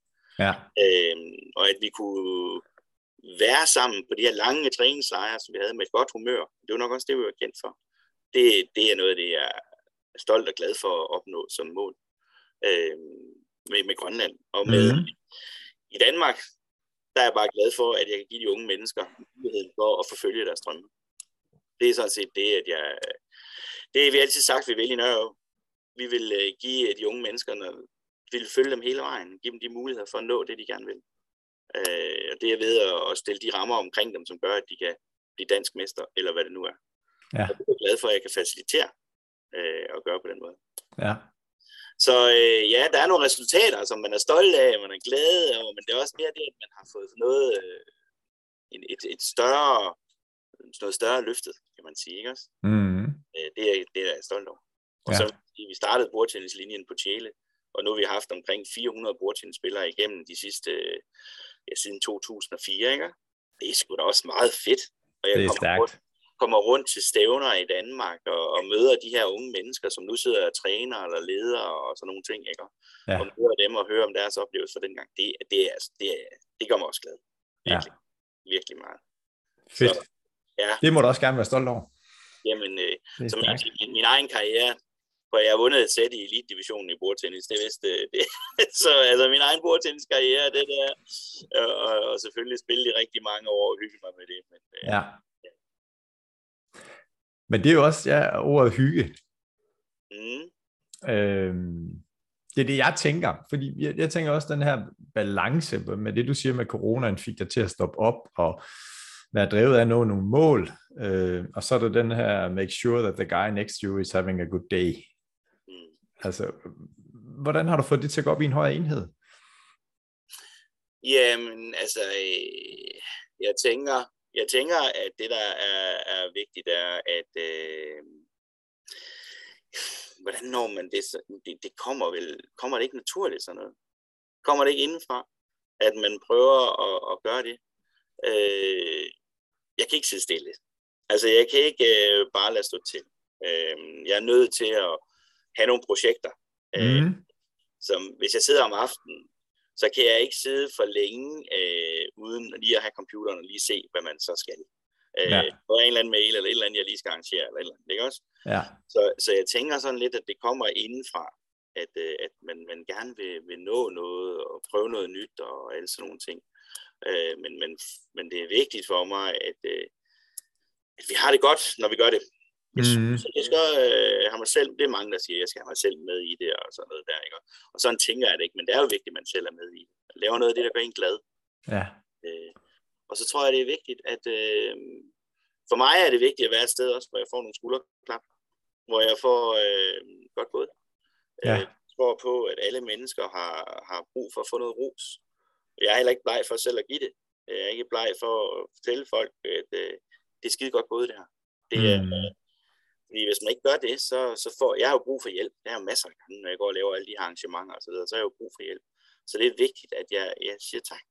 Ja. Øh, og at vi kunne være sammen på de her lange træningslejre, som vi havde med et godt humør. Det var nok også det, vi var kendt for. Det, det er noget det, jeg er stolt og glad for at opnå som mål øh, med, med Grønland. Og med mm. i Danmark, der er jeg bare glad for, at jeg kan give de unge mennesker muligheden for at forfølge deres drømme. Det er sådan set det, at jeg... Det har vi altid sagt, vi vil i Nørre. Vi vil øh, give de unge mennesker, vi vil følge dem hele vejen, give dem de muligheder for at nå det, de gerne vil. Øh, og det er ved at, stille de rammer omkring dem, som gør, at de kan blive dansk mester, eller hvad det nu er. Ja. Og det er jeg glad for, at jeg kan facilitere øh, og gøre på den måde. Ja. Så øh, ja, der er nogle resultater, som man er stolt af, man er glad af, men det er også mere det, at man har fået noget, øh, et, et større, noget større løftet, kan man sige, ikke også? Mm. Øh, det, er, det er jeg stolt over. Og ja. så vi startede bordtennislinjen på Tjæle, og nu har vi haft omkring 400 bordtennisspillere igennem de sidste, ja, siden 2004, ikke? Det er sgu da også meget fedt. Og jeg det er stærkt. Rundt, kommer rundt til stævner i Danmark og, og møder de her unge mennesker, som nu sidder og træner eller leder og sådan nogle ting, ikke? Ja. Og møder dem og hører om deres oplevelse for dengang. Det, det, er, det, er, det gør mig også glad. Virkelig. Ja. Virkelig meget. Fedt. Så, ja. Det må du også gerne være stolt over. Jamen, øh, som min, min egen karriere, hvor jeg har vundet et sæt i elite-divisionen i bordtennis. Det vidste det. Så altså min egen bordtenniskarriere, det der, og, og selvfølgelig spille i rigtig mange år og hygge mig med det. Men, øh, ja. Men det er jo også ja, ordet hygge. Mm. Øhm, det er det, jeg tænker. Fordi jeg, jeg tænker også den her balance med det, du siger med coronaen, fik dig til at stoppe op og være drevet af at nå nogle mål. Øh, og så er der den her, make sure that the guy next to you is having a good day. Altså, hvordan har du fået det til at gå op i en højere enhed? Jamen, altså, øh, jeg tænker, jeg tænker, at det, der er, er vigtigt, er, at øh, hvordan når man det, det, det kommer vel, kommer det ikke naturligt sådan noget? Kommer det ikke indenfra, at man prøver at, at gøre det? Øh, jeg kan ikke sidde stille. Altså, jeg kan ikke øh, bare lade stå til. Øh, jeg er nødt til at have nogle projekter. Øh, mm. som hvis jeg sidder om aftenen, så kan jeg ikke sidde for længe, øh, uden lige at have computeren og lige se, hvad man så skal. Øh, ja. På en eller anden mail, eller et eller andet, jeg lige skal arrangere, eller et eller andet, ikke også? Ja. Så, så jeg tænker sådan lidt, at det kommer indenfra, at, øh, at man, man gerne vil, vil nå noget, og prøve noget nyt, og alle sådan nogle ting. Øh, men, men, men det er vigtigt for mig, at, øh, at vi har det godt, når vi gør det. Jeg, mm. så jeg skal øh, have mig selv, det er mange, der siger, at jeg skal have mig selv med i det, og sådan noget der, ikke? Og sådan tænker jeg det ikke, men det er jo vigtigt, at man selv er med i det. Man laver noget af det, der gør en glad. Ja. Øh, og så tror jeg, det er vigtigt, at øh, for mig er det vigtigt at være et sted også, hvor jeg får nogle skulderklap, hvor jeg får øh, godt gået. Ja. Øh, jeg tror på, at alle mennesker har, har brug for at få noget ros. Jeg er heller ikke bleg for selv at give det. Jeg er ikke bleg for at fortælle folk, at øh, det er skide godt gået det her. Det er, mm. Fordi hvis man ikke gør det, så, så får jeg jo brug for hjælp. Det er jo masser af gange, når jeg går og laver alle de her arrangementer og så videre, så har jeg jo brug for hjælp. Så det er vigtigt, at jeg, jeg siger tak.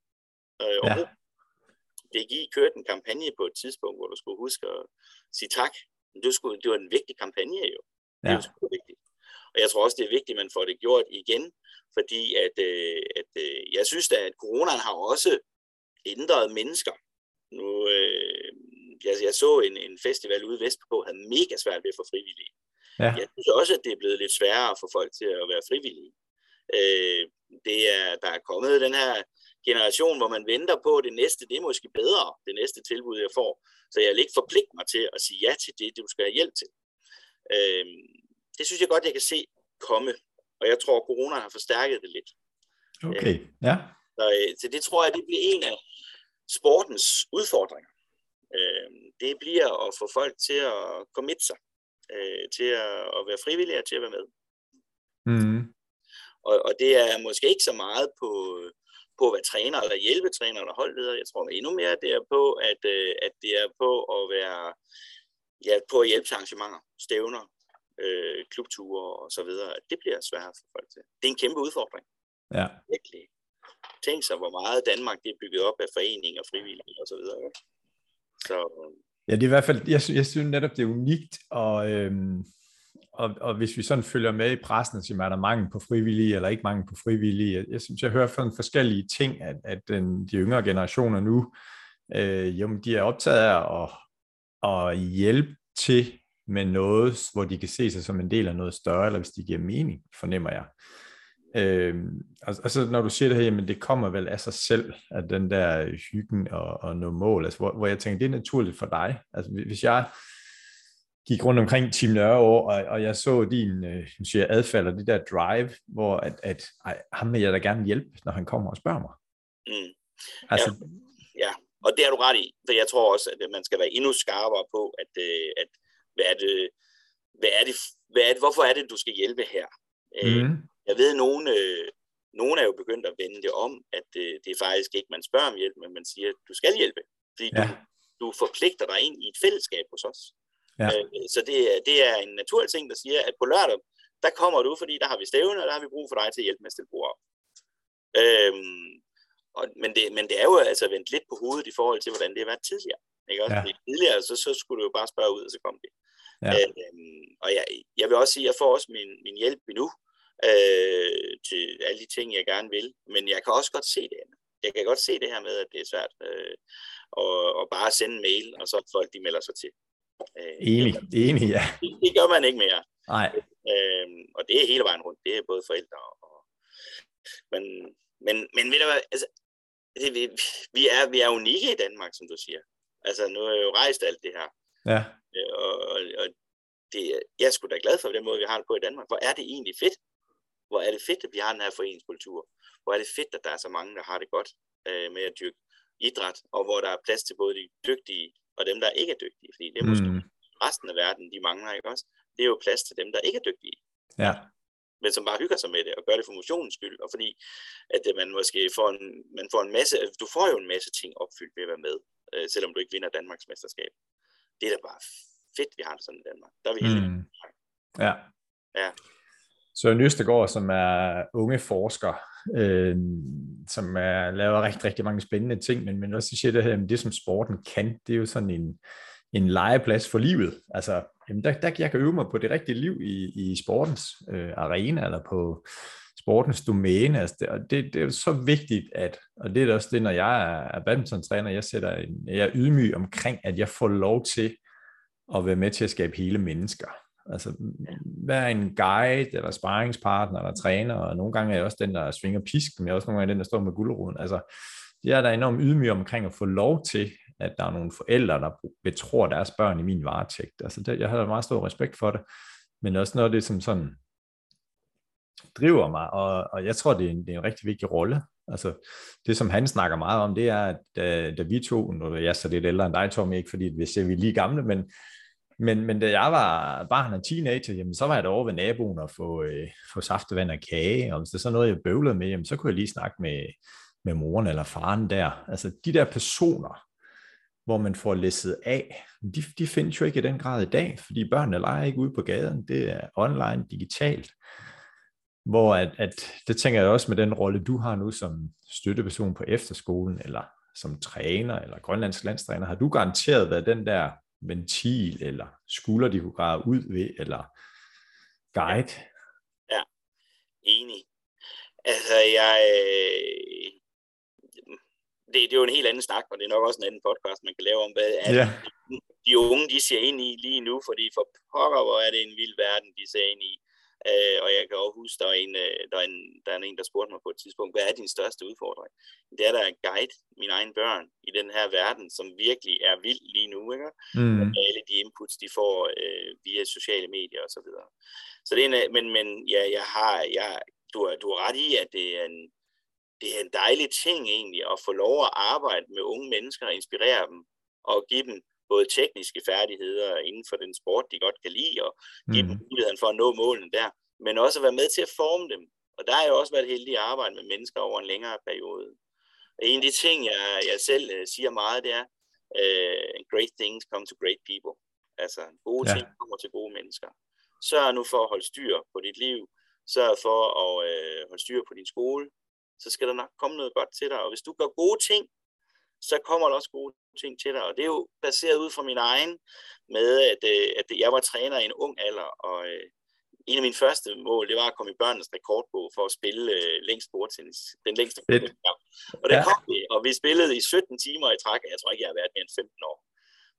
Øh, og ja. DGI kørte en kampagne på et tidspunkt, hvor du skulle huske at sige tak. Men det, skulle, det var en vigtig kampagne jo. Ja. Det var vigtigt. Og jeg tror også, det er vigtigt, at man får det gjort igen, fordi at, øh, at øh, jeg synes da, at coronaen har også ændret mennesker. Nu, øh, jeg, jeg så en, en festival ude vestpå, havde mega svært ved at få frivillige. Ja. Jeg synes også, at det er blevet lidt sværere få folk til at være frivillige. Øh, det er, der er kommet den her generation, hvor man venter på, at det næste, det er måske bedre, det næste tilbud, jeg får. Så jeg vil ikke forpligte mig til at sige ja til det, du skal have hjælp til. Øh, det synes jeg godt, jeg kan se komme. Og jeg tror, at corona har forstærket det lidt. Okay, ja. Så, øh, så det tror jeg, det bliver en af sportens udfordringer øh, det bliver at få folk til at committe sig, øh, til at, at være frivillige og til at være med. Mm. Og, og det er måske ikke så meget på, på at være træner eller hjælpetræner eller holdleder. Jeg tror endnu mere, det er på, at, øh, at det er på at være ja, på at hjælpe til arrangementer, stævner, øh, klubture og så videre. Det bliver svært for folk til. Det er en kæmpe udfordring. Ja. Virkelig. Tænk sig, hvor meget Danmark det er bygget op af foreninger, frivillige og så videre. Ikke? Så... Ja, det er i hvert fald, jeg, jeg synes netop, det er unikt, og, øhm, og, og hvis vi sådan følger med i pressen, så er der mangel på frivillige, eller ikke mangel på frivillige. Jeg, jeg synes, jeg hører sådan forskellige ting, at, at den, de yngre generationer nu, øh, jo, de er optaget af at, at hjælpe til med noget, hvor de kan se sig som en del af noget større, eller hvis de giver mening, fornemmer jeg. Øh, og, og så når du siger det her, jamen det kommer vel af sig selv, at den der hyggen og, og noget mål, altså, hvor, hvor jeg tænker, det er naturligt for dig. Altså hvis jeg gik rundt omkring Team Nørreår, og, og jeg så din øh, siger, adfærd og det der drive, hvor at, at ej, ham vil jeg da gerne hjælpe, når han kommer og spørger mig. Mm. Altså, ja. ja, og det har du ret i, for jeg tror også, at man skal være endnu skarpere på, at, øh, at hvad er det, hvad er det, hvad er det, hvorfor er det, du skal hjælpe her? Øh, mm. Jeg ved, at nogen, øh, nogen er jo begyndt at vende det om, at øh, det er faktisk ikke, man spørger om hjælp, men man siger, at du skal hjælpe. Fordi ja. du, du forpligter dig ind i et fællesskab hos os. Ja. Øh, så det, det er en naturlig ting, der siger, at på lørdag, der kommer du, fordi der har vi stævne, og der har vi brug for dig til at hjælpe med at stille bord op. Øhm, og, men, det, men det er jo altså vendt lidt på hovedet i forhold til, hvordan det har været tidligere. Ikke? Også, ja. tidligere, så, så skulle du jo bare spørge ud, og så kom det. Ja. Øhm, og jeg, jeg vil også sige, at jeg får også min, min hjælp nu, øh, til alle de ting, jeg gerne vil. Men jeg kan også godt se det andet. Jeg kan godt se det her med, at det er svært øh, at, at bare sende en mail, og så folk de melder sig til. Øh, enig, det, enig, ja. Det, det gør man ikke mere. Nej. Øh, og det er hele vejen rundt. Det er både forældre og... Men, men, men ved du hvad, altså, det, vi, vi, er, vi er unikke i Danmark, som du siger. Altså, nu er jeg jo rejst alt det her. Ja. Øh, og, og det, jeg er sgu da glad for den måde, vi har det på i Danmark. Hvor er det egentlig fedt. Hvor er det fedt, at vi har den her foreningskultur. Hvor er det fedt, at der er så mange, der har det godt øh, med at dyrke idræt, og hvor der er plads til både de dygtige og dem, der ikke er dygtige. Fordi det er måske mm. resten af verden, de mangler, ikke også? Det er jo plads til dem, der ikke er dygtige. Ja. Men som bare hygger sig med det, og gør det for motionens skyld, og fordi at øh, man måske får en, man får en masse, du får jo en masse ting opfyldt ved at være med, øh, selvom du ikke vinder Danmarks mesterskab. Det er da bare fedt, vi har det sådan i Danmark. Der er vi mm. Ja. Ja. Søren Østegård, som er unge forsker, øh, som er, laver rigtig, rigtig mange spændende ting, men, men også siger det her, det som sporten kan, det er jo sådan en, en legeplads for livet. Altså, jamen der, der jeg kan øve mig på det rigtige liv i, i sportens øh, arena, eller på sportens domæne. Altså, det, og det, det er så vigtigt, at, og det er også det, når jeg er badmintontræner, jeg, sætter en, jeg er ydmyg omkring, at jeg får lov til at være med til at skabe hele mennesker. Altså være en guide, eller sparringspartner, eller træner, og nogle gange er jeg også den, der svinger pisken, men jeg er også nogle gange den, der står med guldroden. Altså, jeg er da enormt ydmyg omkring at få lov til, at der er nogle forældre, der betror deres børn i min varetægt. Altså, det, jeg har meget stor respekt for det, men også noget af det, som sådan driver mig, og, og jeg tror, det er, en, det er en rigtig vigtig rolle. Altså, det som han snakker meget om, det er, at da, da vi to, nu er jeg så lidt ældre end dig, Tom, ikke fordi vi ser vi er lige gamle, men men, men da jeg var barn og teenager, jamen, så var jeg over ved naboen og få, øh, få saftevand og kage, og hvis det er så noget, jeg bøvlede med, jamen, så kunne jeg lige snakke med, med moren eller faren der. Altså de der personer, hvor man får læsset af, de, de findes jo ikke i den grad i dag, fordi børnene leger ikke ude på gaden, det er online, digitalt. Hvor at, at det tænker jeg også med den rolle, du har nu som støtteperson på efterskolen, eller som træner, eller grønlandsk landstræner, har du garanteret været den der ventil, eller skulder, de kunne grave ud ved, eller guide. Ja, ja. enig. Altså, jeg... Øh, det, det er jo en helt anden snak, og det er nok også en anden podcast, man kan lave om, hvad er ja. de unge, de ser ind i lige nu, fordi for pokker, hvor er det en vild verden, de ser ind i. Øh, og jeg kan også huske, der er, en, øh, der, er en, der er en, der spurgte mig på et tidspunkt, hvad er din største udfordring? Det er, der er guide mine egne børn i den her verden, som virkelig er vild lige nu, ikke? Mm. Og alle de inputs, de får øh, via sociale medier og så videre. Så det er en, men, men ja, jeg har, jeg, du, du har ret i, at det er en, det er en dejlig ting egentlig at få lov at arbejde med unge mennesker og inspirere dem og give dem både tekniske færdigheder inden for den sport, de godt kan lide, og give mm. dem muligheden for at nå målene der, men også at være med til at forme dem. Og der har jeg også været heldig at arbejde med mennesker over en længere periode. Og en af de ting, jeg, jeg selv uh, siger meget, det er, uh, great things come to great people. Altså, gode ja. ting kommer til gode mennesker. Sørg nu for at holde styr på dit liv. Sørg for at uh, holde styr på din skole. Så skal der nok komme noget godt til dig. Og hvis du gør gode ting, så kommer der også gode ting til dig. Og det er jo baseret ud fra min egen med, at, øh, at jeg var træner i en ung alder, og øh, en af mine første mål, det var at komme i børnenes rekordbog for at spille øh, længst bordtennis. Den længste bordtenniskamp. Og det ja. kom vi, og vi spillede i 17 timer i træk. Jeg tror ikke, jeg har været mere end 15 år.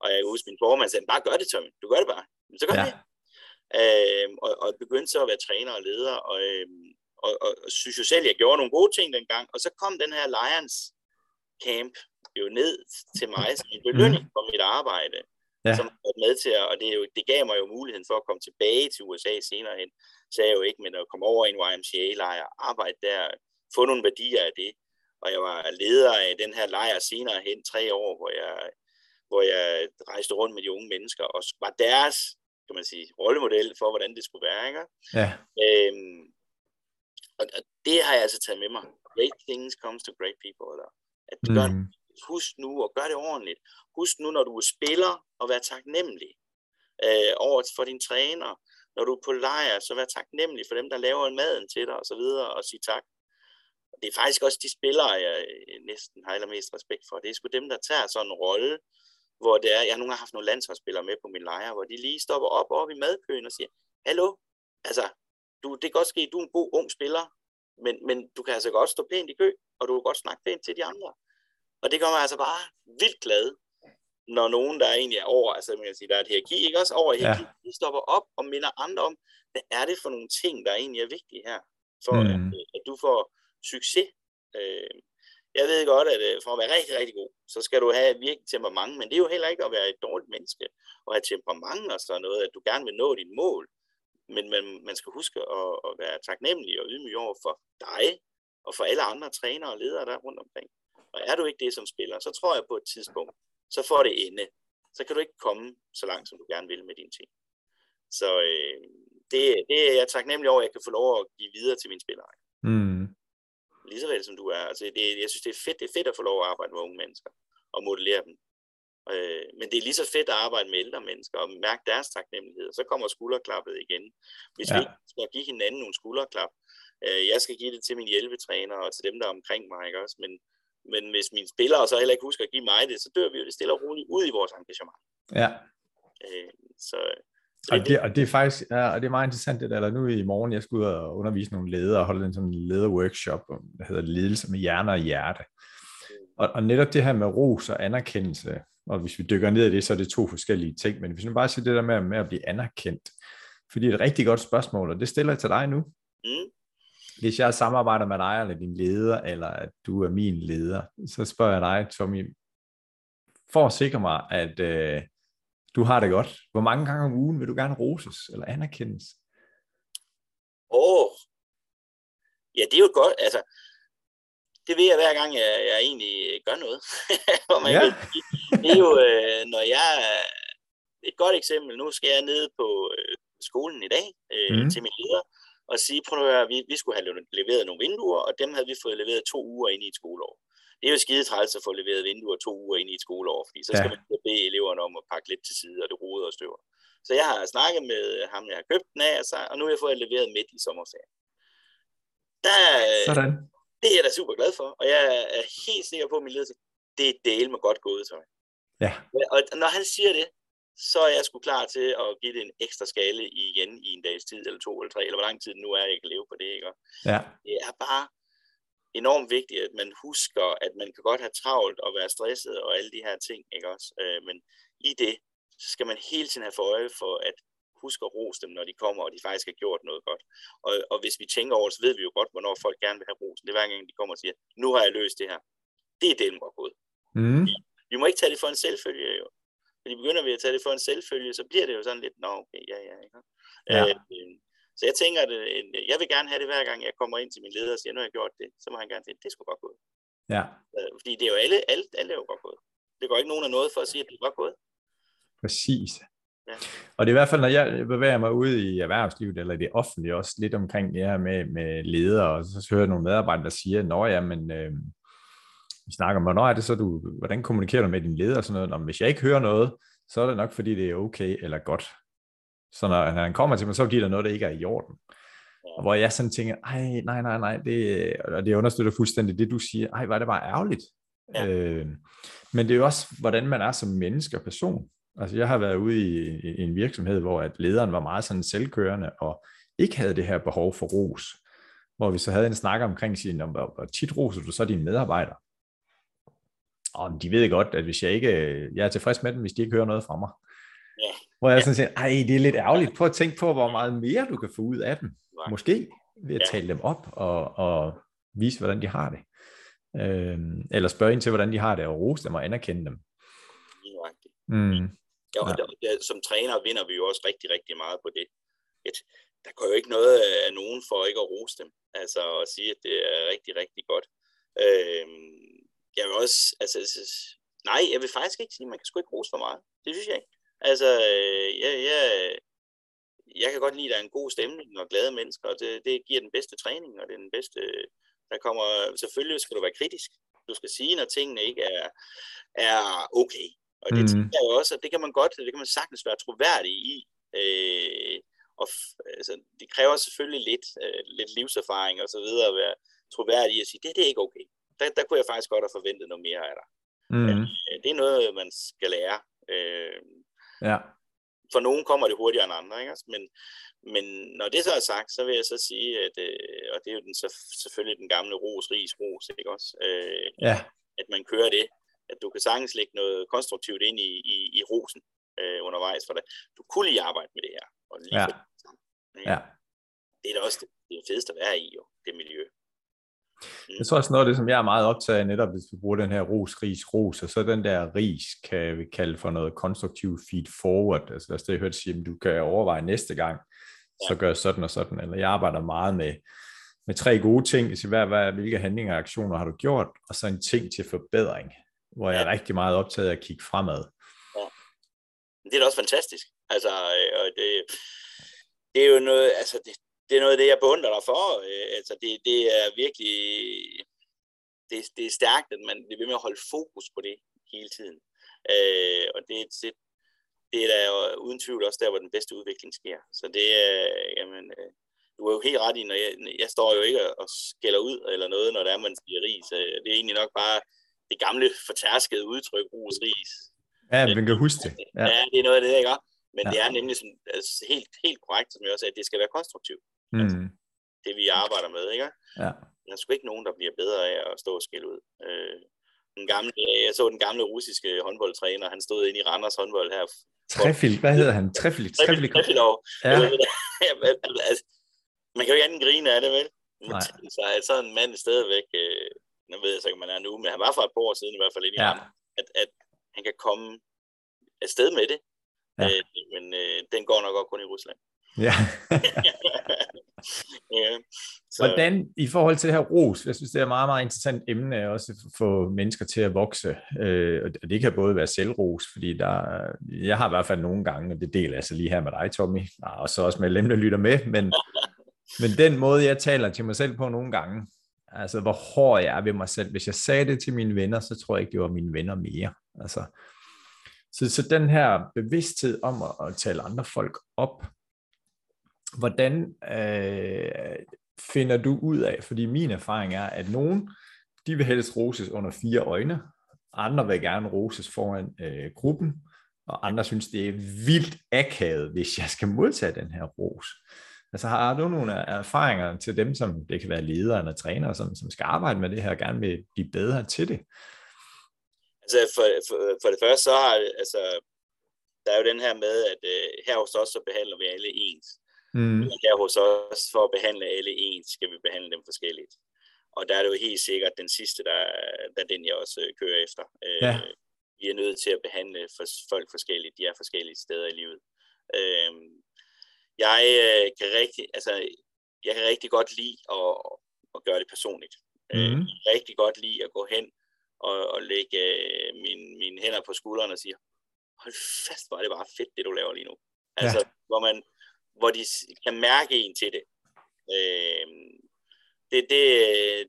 Og jeg husker min formand sagde, bare gør det, Tommy. Du gør det bare. Men så gør ja. det. Øhm, og, og begyndte så at være træner og leder, og, øhm, og, og, og synes jo selv, at jeg gjorde nogle gode ting dengang. Og så kom den her Lions Camp, jo ned til mig som en belønning for mit arbejde, ja. som er med til at, og det, jo, det gav mig jo muligheden for at komme tilbage til USA senere hen, så jeg jo ikke, men at komme over i en YMCA-lejr, arbejde der, få nogle værdier af det, og jeg var leder af den her lejr senere hen, tre år, hvor jeg, hvor jeg rejste rundt med de unge mennesker, og var deres, kan man sige, rollemodel for, hvordan det skulle være, ikke? Ja. Øhm, og, og det har jeg altså taget med mig. Great things comes to great people, eller at det gør mm husk nu og gør det ordentligt. Husk nu, når du er spiller, at være taknemmelig øh, over for din træner. Når du er på lejr, så vær taknemmelig for dem, der laver maden til dig, og så videre, og sig tak. Det er faktisk også de spillere, jeg øh, næsten har allermest respekt for. Det er sgu dem, der tager sådan en rolle, hvor det er, jeg har nogle har haft nogle landsholdsspillere med på min lejr, hvor de lige stopper op op i madkøen og siger, hallo, altså, du, det kan godt ske, du er en god ung spiller, men, men du kan altså godt stå pænt i kø, og du kan godt snakke pænt til de andre. Og det gør mig altså bare vildt glad, når nogen, der egentlig er over, altså man kan sige, der er et hierarki, ikke også over hierarki, ja. de stopper op og minder andre om, hvad er det for nogle ting, der egentlig er vigtige her, for mm. at, at du får succes. Øh, jeg ved godt, at øh, for at være rigtig, rigtig god, så skal du have virkelig temperament, men det er jo heller ikke at være et dårligt menneske, og have temperament og sådan noget, at du gerne vil nå dit mål. men man, man skal huske at, at være taknemmelig og ydmyg over for dig, og for alle andre trænere og ledere der rundt omkring. Og er du ikke det som spiller, så tror jeg på et tidspunkt, så får det ende. Så kan du ikke komme så langt, som du gerne vil med din ting. Så øh, det, det er jeg taknemmelig over, at jeg kan få lov at give videre til mine spillere. Mm. Lige så vel som du er. Altså, det, jeg synes, det er fedt, det er fedt at få lov at arbejde med unge mennesker og modellere dem. Øh, men det er lige så fedt at arbejde med ældre mennesker og mærke deres taknemmelighed. Så kommer skulderklappet igen. Hvis ja. vi ikke skal give hinanden nogle skulderklap, øh, jeg skal give det til mine hjælpetræner og til dem, der er omkring mig, ikke også? Men, men hvis mine spillere så heller ikke husker at give mig det, så dør vi jo det stille og roligt ud i vores engagement. Ja. Øh, så, så og, det, og det er faktisk ja, og det er meget interessant, det der, eller nu i morgen, jeg skal ud og undervise nogle ledere og holde en sådan lederworkshop, der hedder ledelse med hjerne og hjerte. Og, og netop det her med ros og anerkendelse, og hvis vi dykker ned i det, så er det to forskellige ting, men hvis vi bare siger det der med, med at blive anerkendt, fordi det er et rigtig godt spørgsmål, og det stiller jeg til dig nu. Mm. Hvis jeg samarbejder med dig, eller din leder, eller at du er min leder, så spørger jeg dig, Tommy, for at sikre mig, at øh, du har det godt. Hvor mange gange om ugen vil du gerne roses eller anerkendes? Åh, oh. ja, det er jo godt. Altså, det ved jeg hver gang, jeg, jeg egentlig gør noget. man ja. det er jo, øh, når jeg... Et godt eksempel, nu skal jeg ned på øh, skolen i dag øh, mm. til min leder, og sige, prøv at høre, vi, vi skulle have leveret nogle vinduer, og dem havde vi fået leveret to uger ind i et skoleår. Det er jo skide træls at få leveret vinduer to uger ind i et skoleår, fordi så skal ja. man bede eleverne om at pakke lidt til side, og det roder og støver. Så jeg har snakket med ham, jeg har købt den af, og, så, og nu har jeg fået leveret midt i sommerferien. Der, Sådan det er jeg da super glad for, og jeg er helt sikker på, at min leder det er del med godt gået tøj. Ja. Og når han siger det, så er jeg sgu klar til at give det en ekstra skale igen i en dags tid, eller to eller tre, eller hvor lang tid det nu er, jeg kan leve på det. Ikke? Ja. Det er bare enormt vigtigt, at man husker, at man kan godt have travlt og være stresset og alle de her ting, ikke også? Øh, men i det, så skal man hele tiden have for øje for, at huske at rose dem, når de kommer, og de faktisk har gjort noget godt. Og, og hvis vi tænker over det, så ved vi jo godt, hvornår folk gerne vil have rosen. Det er hver gang, de kommer og siger, nu har jeg løst det her. Det er det, der gået. Mm. Vi, vi, må ikke tage det for en selvfølge, jo. Fordi begynder vi at tage det for en selvfølge, så bliver det jo sådan lidt, nå, okay, ja, ja, ikke? Ja. Øh, så jeg tænker, at øh, jeg vil gerne have det hver gang, jeg kommer ind til min leder og siger, nu har jeg gjort det, så må han gerne sige, det skulle godt gået. Ja. Øh, fordi det er jo alle, alle, alle er jo godt gået. Det går ikke nogen af noget for at sige, at det er godt gået. Præcis. Og det er i hvert fald, når jeg bevæger mig ud i erhvervslivet eller i det offentlige også, lidt omkring det her med, med ledere, og så hører jeg nogle medarbejdere, der siger, nå ja, men øh, vi snakker om, hvornår er det så, du, hvordan kommunikerer du med din leder og sådan noget, Nå, hvis jeg ikke hører noget, så er det nok, fordi det er okay eller godt. Så når, når han kommer til mig, så er det noget, der ikke er i orden. Og hvor jeg sådan tænker, ej, nej, nej, nej, det, og det understøtter fuldstændig det, du siger, ej, var det bare ærgerligt. Ja. Øh, men det er jo også, hvordan man er som menneske og person. Altså jeg har været ude i, i en virksomhed, hvor at lederen var meget sådan selvkørende, og ikke havde det her behov for ros. Hvor vi så havde en snak omkring, sige, hvor, hvor tit roser du så dine medarbejdere? Og de ved godt, at hvis jeg ikke, jeg er tilfreds med dem, hvis de ikke hører noget fra mig. Ja. Hvor jeg sådan siger, ej, det er lidt ærgerligt. Prøv at tænke på, hvor meget mere du kan få ud af dem. Måske ved at tale dem op og, og vise, hvordan de har det. Øhm, eller spørge ind til, hvordan de har det, og rose dem og anerkende dem. Mm. Ja, og ja. Der, som træner vinder vi jo også rigtig, rigtig meget på det. Et, der går jo ikke noget af nogen for ikke at rose dem. Altså at sige, at det er rigtig, rigtig godt. Øhm, jeg vil også, altså, nej, jeg vil faktisk ikke sige, man kan sgu ikke rose for meget. Det synes jeg ikke. Altså, jeg, jeg, jeg kan godt lide, at der er en god stemning og glade mennesker, og det, det giver den bedste træning, og det er den bedste, der kommer, selvfølgelig skal du være kritisk. Du skal sige, når tingene ikke er, er okay. Og det mm. tænker jeg også, at det kan man godt, det kan man sagtens være troværdig i. Øh, og altså, det kræver selvfølgelig lidt, øh, lidt livserfaring og så videre at være troværdig i at sige, det, det er ikke okay. Der, der kunne jeg faktisk godt have forventet noget mere af dig. Mm. Øh, det er noget, man skal lære. Øh, ja. For nogen kommer det hurtigere end andre, ikke? Men, men når det så er sagt, så vil jeg så sige, at, øh, og det er jo den, så, selvfølgelig den gamle ros, ris, ros, ikke også? Øh, ja. At man kører det at du kan sagtens lægge noget konstruktivt ind i, i, i rosen øh, undervejs for det. Du kunne lige arbejde med det her. Og lige ja. For, ja. Det er da også det, det fedeste at være i, jo, det miljø. Jeg tror også noget af det, som jeg er meget optaget af, netop hvis vi bruger den her ros, ris, ros, og så den der ris, kan vi kalde for noget konstruktiv feed forward. Altså er jeg hørt sige, at du kan overveje næste gang, så gør jeg sådan og sådan, eller jeg arbejder meget med, med tre gode ting, så hvad, hvad, hvilke handlinger og aktioner har du gjort, og så en ting til forbedring, hvor jeg er rigtig meget optaget af at kigge fremad. Ja. Det er da også fantastisk. Altså, øh, og det, det er jo noget, altså det, det er noget af det, jeg beundrer dig for. Øh, altså det, det er virkelig, det, det er stærkt, at man bliver ved med at holde fokus på det hele tiden. Øh, og det, det, det er da uden tvivl også der, hvor den bedste udvikling sker. Så det er, jamen, øh, du er jo helt ret i, når jeg, jeg står jo ikke og skælder ud eller noget, når der er, man siger ris. Det er egentlig nok bare det gamle fortærskede udtryk, ros ris. Ja, man kan huske det. Ja. ja, det er noget af det, ikke? Men ja. det er nemlig sådan, altså, helt, helt korrekt, som jeg også sagde, at det skal være konstruktivt. Mm. Altså, det vi arbejder med, ikke? Ja. Der er sgu ikke nogen, der bliver bedre af at stå og skille ud. Øh, den gamle, jeg så den gamle russiske håndboldtræner, han stod inde i Randers håndbold her. Trefil, hvad hedder han? Trefil, Trefil, Trefilov. Ja. altså, man kan jo ikke anden grine af det, vel? Nej. Så er sådan en mand stadigvæk, øh, nu ved jeg så ikke, man er nu, men han var for et par år siden i hvert fald inde i ja. Randers, at, at han kan komme afsted med det, ja. øh, men øh, den går nok også kun i Rusland. Ja. ja. Så. Hvordan i forhold til det her ros, jeg synes det er et meget, meget interessant emne også at få mennesker til at vokse, øh, og det kan både være selvros, fordi der, jeg har i hvert fald nogle gange, og det deler jeg så lige her med dig Tommy, og så også med dem, der lytter med, men, men den måde jeg taler til mig selv på nogle gange, altså hvor hård jeg er ved mig selv, hvis jeg sagde det til mine venner, så tror jeg ikke, det var mine venner mere, altså så, så den her bevidsthed om at, at tale andre folk op, hvordan øh, finder du ud af, fordi min erfaring er, at nogen, de vil helst roses under fire øjne, andre vil gerne roses foran øh, gruppen, og andre synes, det er vildt akavet, hvis jeg skal modtage den her ros. Altså har du nogle erfaringer til dem, som det kan være ledere eller trænere, som, som skal arbejde med det her, og gerne vil blive bedre til det? Altså for, for, for det første, så har altså, der er jo den her med, at øh, her hos os, så behandler vi alle ens. Mm. Her hos os, for at behandle alle ens, skal vi behandle dem forskelligt. Og der er det jo helt sikkert den sidste, der, der er den, jeg også øh, kører efter. Øh, ja. Vi er nødt til at behandle folk forskelligt. De er forskellige steder i livet. Øh, jeg øh, kan rigtig, altså, jeg kan rigtig godt lide at, at gøre det personligt. Mm. Øh, jeg kan rigtig godt lide at gå hen og, og lægge øh, mine, mine hænder på skuldrene og sige, hold fast, hvor er det bare fedt, det du laver lige nu. Altså, ja. hvor man, hvor de kan mærke en til det. Øh, det, det,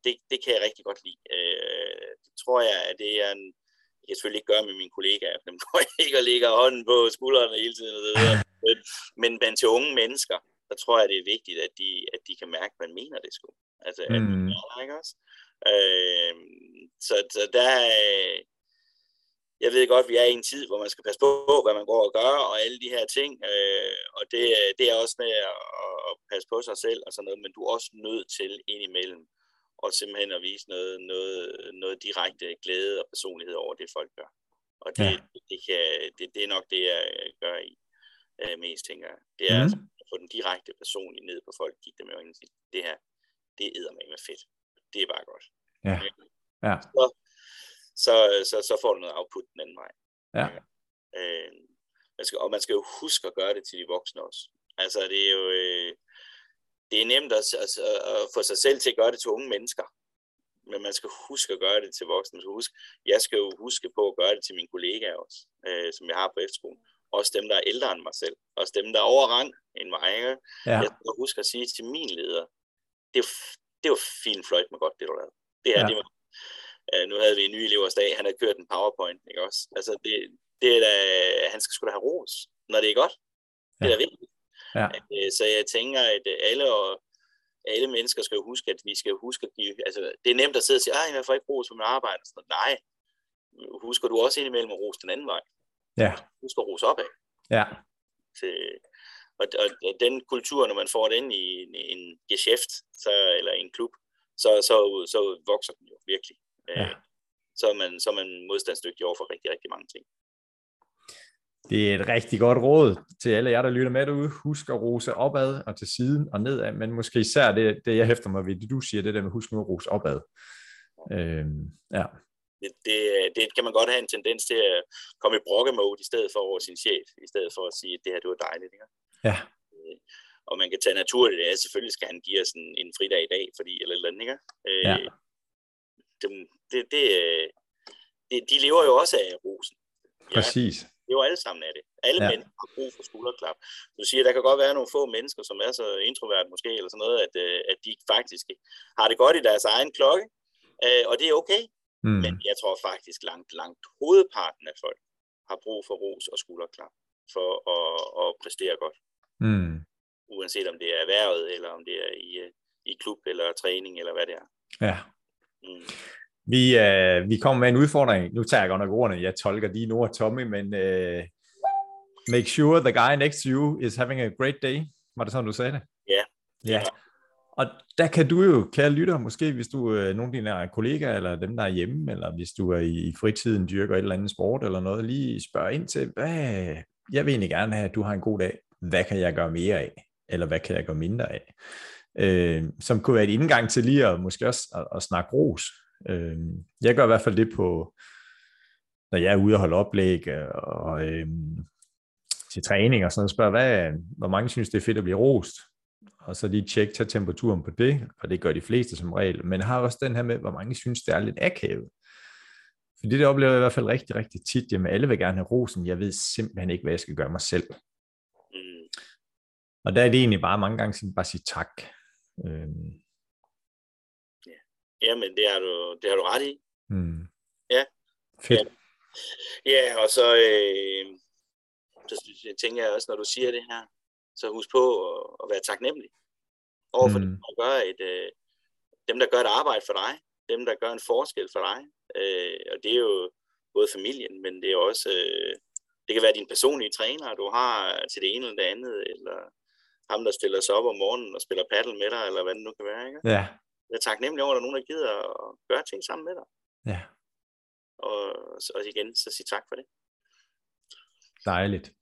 det, det kan jeg rigtig godt lide. Øh, det tror jeg, at det er en, jeg kan selvfølgelig ikke gøre med mine kollegaer, dem går jeg ikke og lægger hånden på skuldrene hele tiden. Og det der. Men, men blandt til unge mennesker, der tror jeg, det er vigtigt, at de, at de kan mærke, hvad man mener det skulle. Altså, mm. at man mener, ikke også? Øh, så, så der, jeg ved godt, at vi er i en tid, hvor man skal passe på, hvad man går og gør, og alle de her ting, øh, og det, det er også med at, at passe på sig selv og sådan noget, men du er også nødt til indimellem og simpelthen at vise noget, noget, noget direkte glæde og personlighed over det, folk gør. Og det, ja. det, det, kan, det, det er nok det, jeg gør i øh, mest, tænker jeg. Det er mm. altså at få den direkte personlige ned på folk, kigge dem øjnene og sige, det her, det er med fedt. Det er bare godt. Ja. ja. Så, så, så, så får du noget output den anden vej. Ja. Øh, man skal, og man skal jo huske at gøre det til de voksne også. Altså det er jo øh, det er nemt at, at, at få sig selv til at gøre det til unge mennesker. Men man skal huske at gøre det til voksne. Man skal huske, jeg skal jo huske på at gøre det til mine kollegaer også, øh, som jeg har på efterskolen. Også dem, der er ældre end mig selv. Også dem, der er over rang end mig. Ikke? Ja. Jeg skal huske at sige til min leder, det er, det var fint fløjt med godt, det du lavede. Det her, ja. det var Uh, nu havde vi en ny elevers dag, han havde kørt en powerpoint, ikke også? Altså, det, det er da, han skal sgu da have ros, når det er godt. Det er da vigtigt. Ja. Uh, så jeg tænker, at alle, og, alle mennesker skal jo huske, at vi skal huske at give, altså, det er nemt at sidde og sige, at jeg får ikke ros for mit arbejde. Så, nej, husker du også indimellem at rose den anden vej. Ja. Husk at rose opad. Ja. Til, og, og, og den kultur, når man får den i en, en geschæft, så, eller en klub, så, så, så vokser den jo virkelig. Ja. Så, er man, så er man modstandsdygtig over for rigtig, rigtig mange ting. Det er et rigtig godt råd til alle jer, der lytter med derude. Husk at rose opad og til siden og nedad, men måske især det, det jeg hæfter mig ved, det du siger, det der med husk nu at rose opad. Øhm, ja. Det, det, det kan man godt have en tendens til at komme i brokkemode i stedet for over sin chef, i stedet for at sige, at det her det var dejligt. Ikke? Ja. Øh, og man kan tage naturligt af, selvfølgelig skal han give os en, en fridag i dag, fordi, eller eller andet, ikke? Øh, Ja. det, det, det, det, de lever jo også af rosen. Ja, Præcis. det lever alle sammen af det. Alle Ja. ja. mennesker har brug for skulderklap. Du siger, der kan godt være nogle få mennesker, som er så introvert måske, eller sådan noget, at, øh, at de faktisk har det godt i deres egen klokke, øh, og det er okay. Mm. Men jeg tror faktisk langt, langt hovedparten af folk har brug for ros og skulderklap for at, at præstere godt. Mm. Uanset om det er erhvervet, eller om det er i, øh, i klub, eller træning, eller hvad det er. Ja. Mm. Vi, øh, vi kommer med en udfordring. Nu tager jeg godt nok ordene. Jeg tolker dine ord, Tommy, men øh, make sure the guy next to you is having a great day. Var det sådan, du sagde det? Ja. Ja. Og der kan du jo, kære lytter, måske hvis du er nogle af dine kollegaer, eller dem, der er hjemme, eller hvis du er i, i fritiden, dyrker et eller andet sport, eller noget, lige spørge ind til, hvad, jeg vil egentlig gerne have, at du har en god dag. Hvad kan jeg gøre mere af? Eller hvad kan jeg gøre mindre af? Øh, som kunne være et indgang til lige at måske også at, at snakke ros. Øh, jeg gør i hvert fald det på, når jeg er ude og holde oplæg, øh, og øh, til træning og sådan noget, spørger, hvad, hvor mange synes, det er fedt at blive rost? Og så lige tjekke, tage temperaturen på det, og det gør de fleste som regel. Men har også den her med, hvor mange synes, det er lidt akavet. Fordi det oplever jeg i hvert fald rigtig, rigtig tit. Jamen, alle vil gerne have rosen. Jeg ved simpelthen ikke, hvad jeg skal gøre mig selv. Mm. Og der er det egentlig bare mange gange sådan, bare sige tak. Øhm, Jamen, det har, du, det har du ret i. mm. Ja. Fedt. Ja, og så, øh, så tænker jeg også, når du siger det her, så husk på at, at være taknemmelig over for Mm. dem, der gør et, øh, dem, der gør et arbejde for dig, dem, der gør en forskel for dig. Øh, og det er jo både familien, men det er også, øh, det kan være din personlige træner, du har til det ene eller det andet, eller ham, der stiller sig op om morgenen og spiller paddle med dig, eller hvad det nu kan være. Ikke? Ja, Jeg er taknemmelig over, at der er nogen, der gider at gøre ting sammen med dig. ja. Og, og igen, så sig tak for det. Dejligt.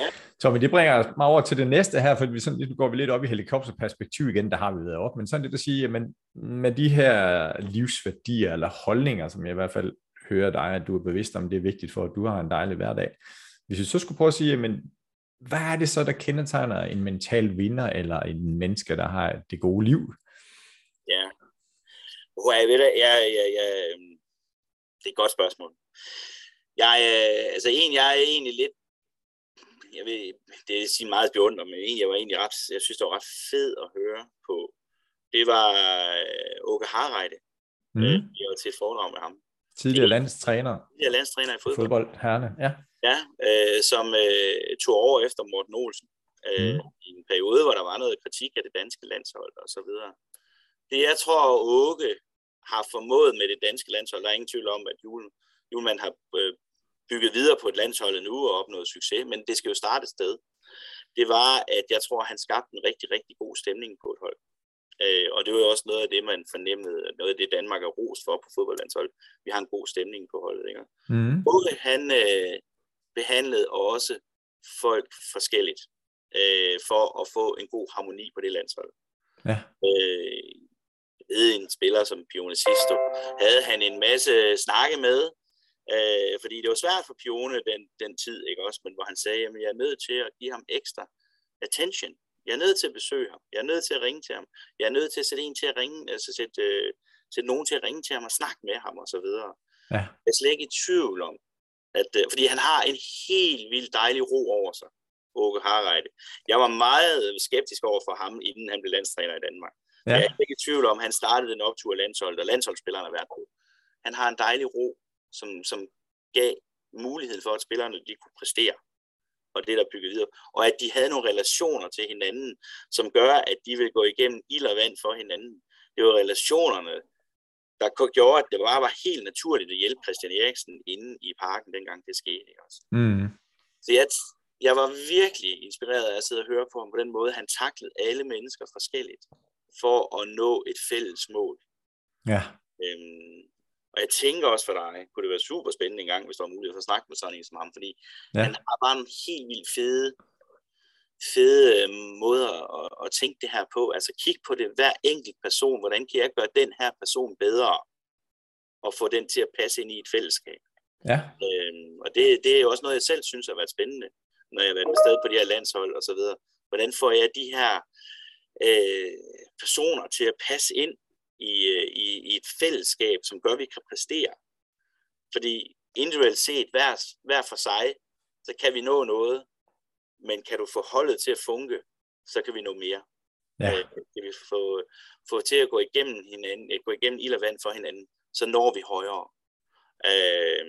Ja. Tommy, det bringer mig over til det næste her, for vi sådan, nu går vi lidt op i helikopterperspektiv igen, der har vi været op, men sådan lidt at sige, jamen, med de her livsværdier eller holdninger, som jeg i hvert fald hører dig, at du er bevidst om, det er vigtigt for, at du har en dejlig hverdag. Hvis vi så skulle prøve at sige, jamen, hvad er det så, der kendetegner en mental vinder, eller en menneske, der har det gode liv? Ja. Hvor jeg ved det, jeg, jeg, jeg, øhm, det er et godt spørgsmål. Jeg, øh, altså en, jeg er egentlig lidt, jeg ved, det er sige meget beundret, men en, jeg var egentlig ret, jeg synes, det var ret fed at høre på. Det var øh, Åke Harreide. Mm. Mm. Øh, jeg var til et foredrag med ham. Tidligere landstræner Jeg er landstræner i fodbold. fodbold, herrene. Ja. Ja, øh, som øh, tog over efter Morten Olsen. Øh, Mm. I en periode, hvor der var noget kritik af det danske landshold og så videre. Det jeg tror, Åke har formået med det danske landshold, der er ingen tvivl om, at Jule, Julemand har øh, bygget videre på et landshold nu og opnået succes, men det skal jo starte et sted. Det var, at jeg tror, han skabte en rigtig, rigtig god stemning på et hold. Øh, og det var jo også noget af det, man fornemmede, noget af det Danmark er ros for på fodboldlandsholdet. Vi har en god stemning på holdet. Ikke? Mm. Åke, han øh, behandlede også folk forskelligt øh, for at få en god harmoni på det landshold. Ja. Øh, ved, en spiller som Pione Sisto havde han en masse snakke med, øh, fordi det var svært for Pione den, den tid, ikke også, men hvor han sagde, at jeg er nødt til at give ham ekstra attention. Jeg er nødt til at besøge ham. Jeg er nødt til at ringe til ham. Jeg er nødt til at sætte en til at ringe, altså sætte, øh, sætte nogen til at ringe til ham og snakke med ham og så videre. Ja. Jeg er slet ikke i tvivl om, at, øh, fordi han har en helt vildt dejlig ro over sig, Åke Harreide. Jeg var meget skeptisk over for ham, inden han blev landstræner i Danmark. Ja. Jeg er ikke i tvivl om, at han startede den optur af landsholdet, og landsholdsspillerne har været på. Han har en dejlig ro, som, som gav muligheden for, at spillerne de kunne præstere. Og det, der bygget videre. Og at de havde nogle relationer til hinanden, som gør, at de vil gå igennem ild og vand for hinanden. Det var relationerne, der gjorde, at det bare var helt naturligt at hjælpe Christian Eriksen inde i parken, dengang det skete. Ikke også? Mm. Så jeg, jeg var virkelig inspireret af at sidde og høre på ham på den måde, han taklede alle mennesker forskelligt for at nå et fælles mål. Ja. Øhm, og jeg tænker også for dig, kunne det være super spændende en gang, hvis der var mulighed for at snakke med sådan en som ham, fordi Ja. han har bare en helt vildt fede, fede øh, måder at, at tænke det her på. Altså kig på det hver enkelt person. Hvordan kan jeg gøre den her person bedre? Og få den til at passe ind i et fællesskab. Ja. Øhm, og det, det er jo også noget, jeg selv synes har været spændende, når jeg har været med sted på de her landshold og så videre. hvordan får jeg de her øh, personer til at passe ind i, øh, i, i et fællesskab, som gør, at vi kan præstere. Fordi individuelt set, hver, hver for sig, så kan vi nå noget, men kan du få holdet til at funke, så kan vi nå mere. Ja. Øh, kan vi få, få til at gå igennem hinanden, gå igennem ild og vand for hinanden, så når vi højere. Øh,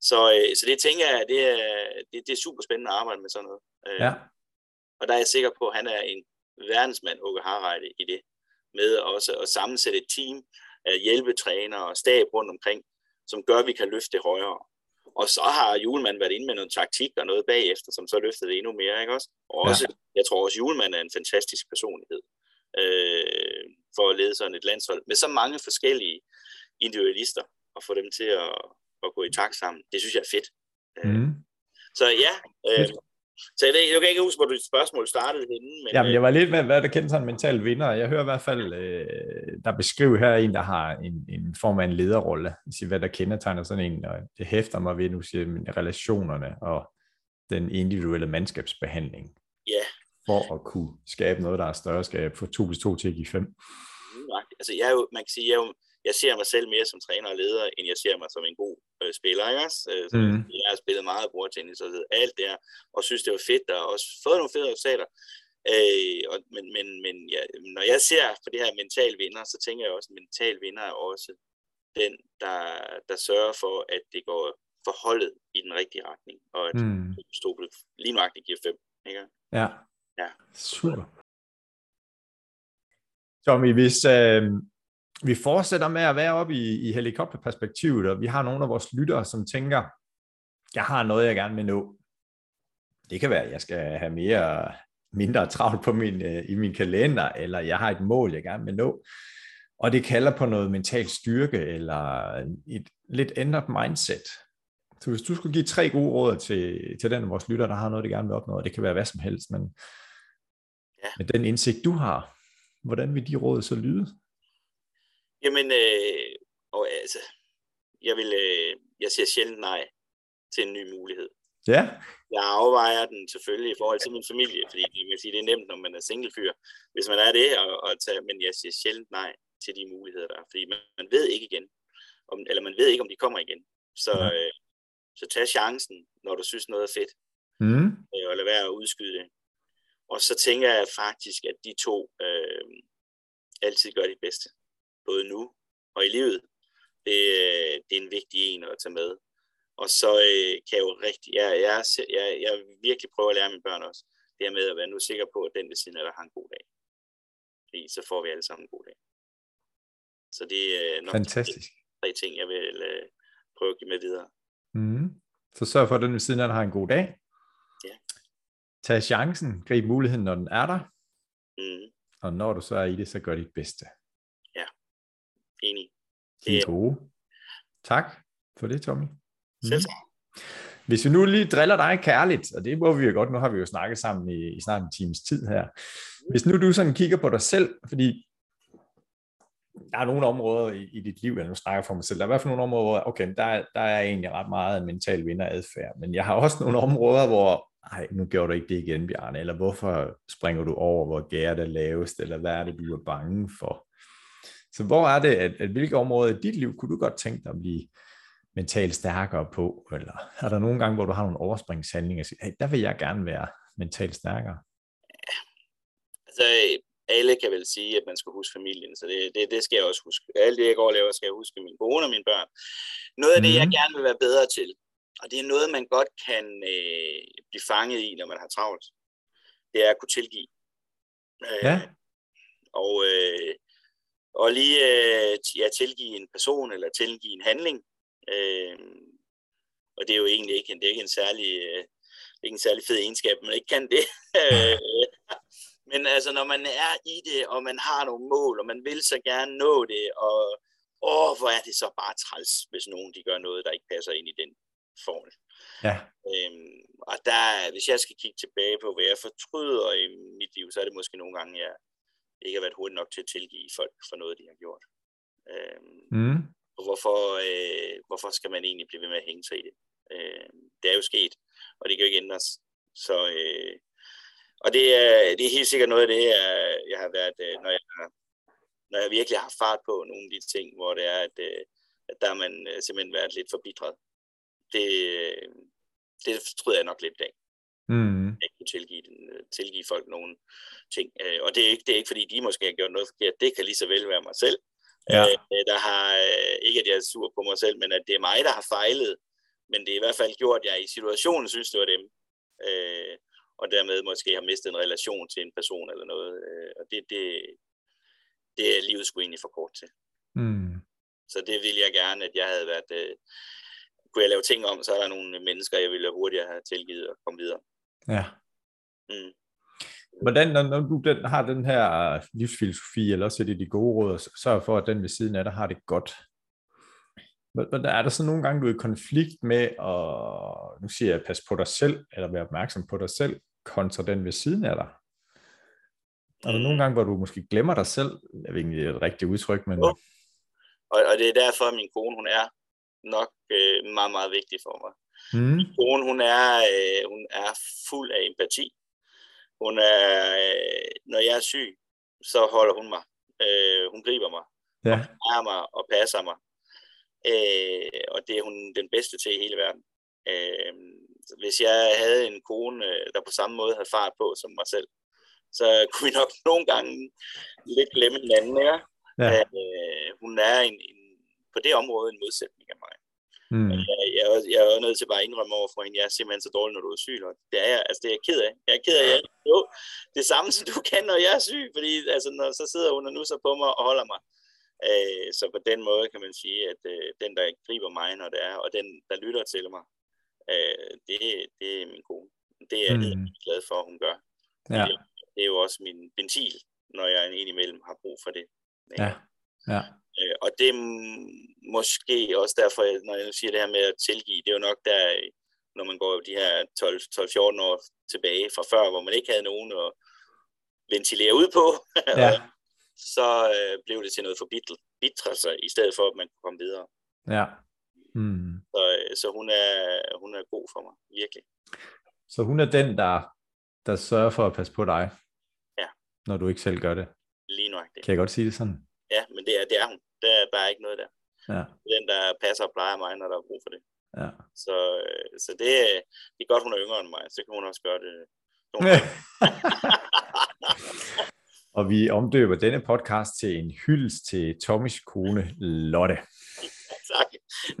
så, øh, så det tænker jeg, det er, det, det er super spændende at arbejde med sådan noget. Øh, ja. Og der er jeg sikker på, at han er en verdensmand, Åke Harreide, i det, med også at sammensætte et team af hjælpetrænere og stab rundt omkring, som gør, at vi kan løfte det højere. Og så har julemanden været inde med noget taktik og noget bagefter, som så løftede det endnu mere, ikke også? Og også, ja. jeg tror også, julemanden er en fantastisk personlighed øh, for at lede sådan et landshold med så mange forskellige individualister og få dem til at, at gå i takt sammen. Det synes jeg er fedt. Mm. Så ja, øh, så jeg, ved, jeg kan ikke huske, hvor du spørgsmål startede henne. Men, Jamen, jeg var lidt med, hvad der kendt sådan en mental vinder. Jeg hører i hvert fald, øh, der beskriver her en, der har en, en form af en lederrolle. Siger, hvad der kendetegner sådan en, og det hæfter mig ved, nu siger relationerne og den individuelle mandskabsbehandling. Ja. Yeah. For at kunne skabe noget, der er større, skal få 2 plus 2 til at give 5. Altså, jeg er jo, man kan sige, jeg er jo, jeg ser mig selv mere som træner og leder, end jeg ser mig som en god øh, spiller, ikke også? Øh, mm. Jeg har spillet meget bordtennis og alt det her, og synes, det var fedt, og også fået nogle fede resultater. Øh, og, men men, men ja, når jeg ser på det her mental vinder, så tænker jeg også, at mental vinder er også den, der, der sørger for, at det går forholdet i den rigtige retning, og at mm. Stobel lige nøjagtigt giver fem. Ikke? Ja. ja, super. Tommy, hvis, øh, vi fortsætter med at være oppe i, i helikopterperspektivet, og vi har nogle af vores lyttere, som tænker, jeg har noget, jeg gerne vil nå. Det kan være, at jeg skal have mere, mindre travlt på min, øh, i min kalender, eller jeg har et mål, jeg gerne vil nå. Og det kalder på noget mental styrke, eller et lidt ændret mindset. Så hvis du skulle give tre gode råd til, til den af vores lytter, der har noget, de gerne vil opnå, og det kan være hvad som helst, men ja. med den indsigt, du har, hvordan vil de råd så lyde? Jamen, øh, og, altså, jeg, vil, øh, jeg siger sjældent nej til en ny mulighed. Ja. Jeg afvejer den selvfølgelig i forhold til min familie, fordi man kan sige, det er nemt, når man er singlefyr, hvis man er det, og, og tage, men jeg siger sjældent nej til de muligheder, der er, fordi man, man ved ikke igen, om, eller man ved ikke, om de kommer igen. Så, ja. øh, så tag chancen, når du synes noget er fedt, mm. øh, og lad være at udskyde det. Og så tænker jeg faktisk, at de to øh, altid gør det bedste både nu og i livet, det, det er en vigtig en at tage med. Og så øh, kan jeg jo rigtig, jeg, jeg, jeg, jeg virkelig prøver at lære mine børn også, det her med at være nu sikker på, at den ved siden af dig har en god dag. Fordi så får vi alle sammen en god dag. Så det er nok Fantastisk. De tre ting, jeg vil øh, prøve at give med videre. Mm. Så sørg for, at den ved siden af dig har en god dag. Ja. Tag chancen, grib muligheden, når den er der. Mm. Og når du så er i det, så gør dit bedste. Enig. Det er gode. Tak for det, Tommy. Selv tak. Hvis vi nu lige driller dig kærligt, og det må vi jo godt, nu har vi jo snakket sammen i, i snart en times tid her. Hvis nu du sådan kigger på dig selv, fordi der er nogle områder i, i dit liv, jeg nu snakker for mig selv, der er i hvert fald nogle områder, hvor, okay, der, der er egentlig ret meget mental vinderadfærd, men jeg har også nogle områder, hvor, ej, nu gjorde du ikke det igen, Bjarne, eller hvorfor springer du over, hvor gæret er lavest, eller hvad er det, du er bange for? Så hvor er det, at, at hvilke områder i dit liv kunne du godt tænke dig at blive mentalt stærkere på? Eller er der nogle gange, hvor du har nogle overspringshandlinger, og siger, hey, der vil jeg gerne være mentalt stærkere? Altså, alle kan vel sige, at man skal huske familien, så det, det, det skal jeg også huske. Alt det, jeg går og laver, skal jeg huske min kone og mine børn. Noget af det, jeg mhm. gerne vil være bedre til, og det er noget, man godt kan øh, blive fanget i, når man har travlt, det er at kunne tilgive. Øh, ja. Og øh, og lige øh, ja, tilgive en person eller tilgive en handling. Øh, og det er jo egentlig ikke, det er ikke en særlig, øh, ikke en særlig fed egenskab, man ikke kan det. Men altså, når man er i det, og man har nogle mål, og man vil så gerne nå det, og åh, hvor er det så bare træls, hvis nogen de gør noget, der ikke passer ind i den formel. Ja. Øhm, og der, hvis jeg skal kigge tilbage på, hvad jeg fortryder i mit liv, så er det måske nogle gange, jeg, ikke har været hurtigt nok til at tilgive folk for noget, de har gjort. Øhm, mm. Og hvorfor, øh, hvorfor skal man egentlig blive ved med at hænge sig i det? Øh, det er jo sket, og det kan jo ikke ændres. Så, øh, og det er, det er helt sikkert noget af det, jeg, jeg har været, øh, når jeg, når jeg virkelig har fart på nogle af de ting, hvor det er, at, øh, at der har man øh, simpelthen været lidt forbitret. Det, det tror jeg nok lidt af. Mm. Jeg kunne tilgive, tilgive folk nogle ting. Og det er, ikke, det er ikke, fordi de måske har gjort noget forkert. Det kan lige så vel være mig selv. Ja. Der har, ikke at jeg er sur på mig selv, men at det er mig, der har fejlet. Men det er i hvert fald gjort, at jeg i situationen synes, det var dem. Og dermed måske har mistet en relation til en person eller noget. Og det, det, det er livet sgu egentlig for kort til. Mm. Så det ville jeg gerne, at jeg havde været... Øh, kunne jeg lave ting om, så er der nogle mennesker, jeg ville hurtigere have tilgivet og komme videre. Ja. Mm. Hvordan, når, når du den, har den her livsfilosofi, eller også er det de gode råd, sørg for, at den ved siden af dig har det godt. Men er der så nogle gange, du er i konflikt med at, nu siger jeg, passe på dig selv, eller være opmærksom på dig selv, kontra den ved siden af dig? Er der nogle gange, hvor du måske glemmer dig selv? Jeg ved ikke, det er et rigtigt udtryk, men... Og, og det er derfor, at min kone, hun er nok øh, meget, meget vigtig for mig. Mm. Kone, hun er, øh, hun er fuld af empati. Hun er, øh, når jeg er syg, så holder hun mig. Øh, hun griber mig. Ja. Og mig og passer mig. Øh, og det er hun den bedste til i hele verden. Øh, hvis jeg havde en kone, der på samme måde havde fart på som mig selv, så kunne vi nok nogle gange lidt glemme hinanden. Ikke? Ja. Øh, hun er en, en, på det område en modsætning af mig. Mm. Jeg, jeg, jeg er nødt til bare at indrømme over for hende, jeg er simpelthen så dårlig, når du er syg. Og det er jeg, altså det er jeg ked af. Jeg er ked af, jeg, jo, det samme som du kan, når jeg er syg, fordi altså, når, så sidder hun og nusser på mig og holder mig. Øh, så på den måde kan man sige, at øh, den, der griber mig, når det er, og den, der lytter til mig, øh, det, det er min kone. Det er jeg mm. glad for, at hun gør. Ja. Det, det er jo også min ventil, når jeg indimellem har brug for det. Ja. Ja. Øh, og det er måske også derfor, når jeg siger det her med at tilgive, det er jo nok der, når man går de her 12-14 år tilbage fra før, hvor man ikke havde nogen at ventilere ud på, Ja. så øh, blev det til noget forbitre sig, i stedet for, at man kunne komme videre. Ja. Mm. Så, øh, så hun, er, hun er god for mig, virkelig. Så hun er den, der, der sørger for at passe på dig, Ja. når du ikke selv gør det. Lige nøjagtigt. Kan jeg godt sige det sådan? Ja, men det er, det er hun. Der, der er ikke noget der. Ja. Den, der passer og plejer mig, når der er brug for det. Ja. Så, øh, så det, det er godt, hun er yngre end mig, så kan hun også gøre det. og vi omdøber denne podcast til en hyldest til Tommys kone Lotte. tak.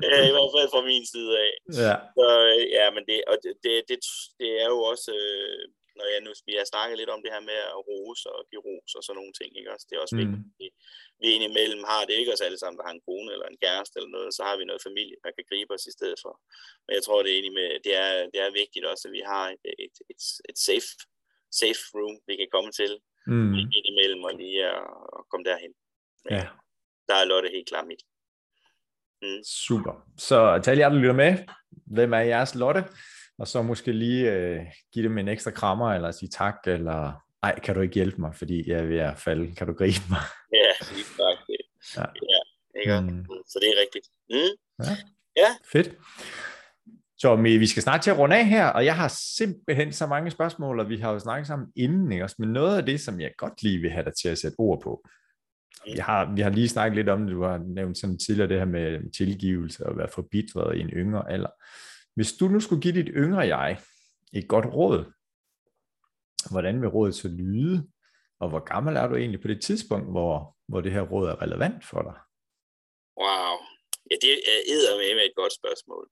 Øh, I hvert fald fra min side af. Ja. Så, øh, ja, men det, og det, det, det, det er jo også, øh, når jeg nu vi har snakket lidt om det her med at rose og give ros og sådan nogle ting, ikke også? Det er også Mm. vigtigt. Vi, vi indimellem har det ikke os alle sammen, der har en kone eller en kæreste eller noget, så har vi noget familie, der kan gribe os i stedet for. Men jeg tror, det er, egentlig med, det er, det er vigtigt også, at vi har et, et, et, et safe, safe room, vi kan komme til Mm. indimellem og lige at, at komme derhen. Men Ja. Der er Lotte helt klart mit. Mm. Super. Så til alle jer, der lytter med, hvem er jeres Lotte? Og så måske lige øh, give dem en ekstra krammer, eller sige tak, eller ej, kan du ikke hjælpe mig, fordi jeg er ved at falde. Kan du gribe mig? Ja, lige faktisk. Ja. ja ikke? Mm. Så det er rigtigt. Mm. Ja. Ja. Fedt. Så vi vi skal snart til at runde af her, og jeg har simpelthen så mange spørgsmål, og vi har jo snakket sammen inden, ikke? også? men noget af det, som jeg godt lige vil have dig til at sætte ord på, jeg har, vi har lige snakket lidt om det, du har nævnt sådan tidligere det her med tilgivelse og være forbitret i en yngre alder. Hvis du nu skulle give dit yngre jeg et godt råd, hvordan vil rådet så lyde, og hvor gammel er du egentlig på det tidspunkt, hvor, hvor det her råd er relevant for dig? Wow. Ja, det er med med et godt spørgsmål.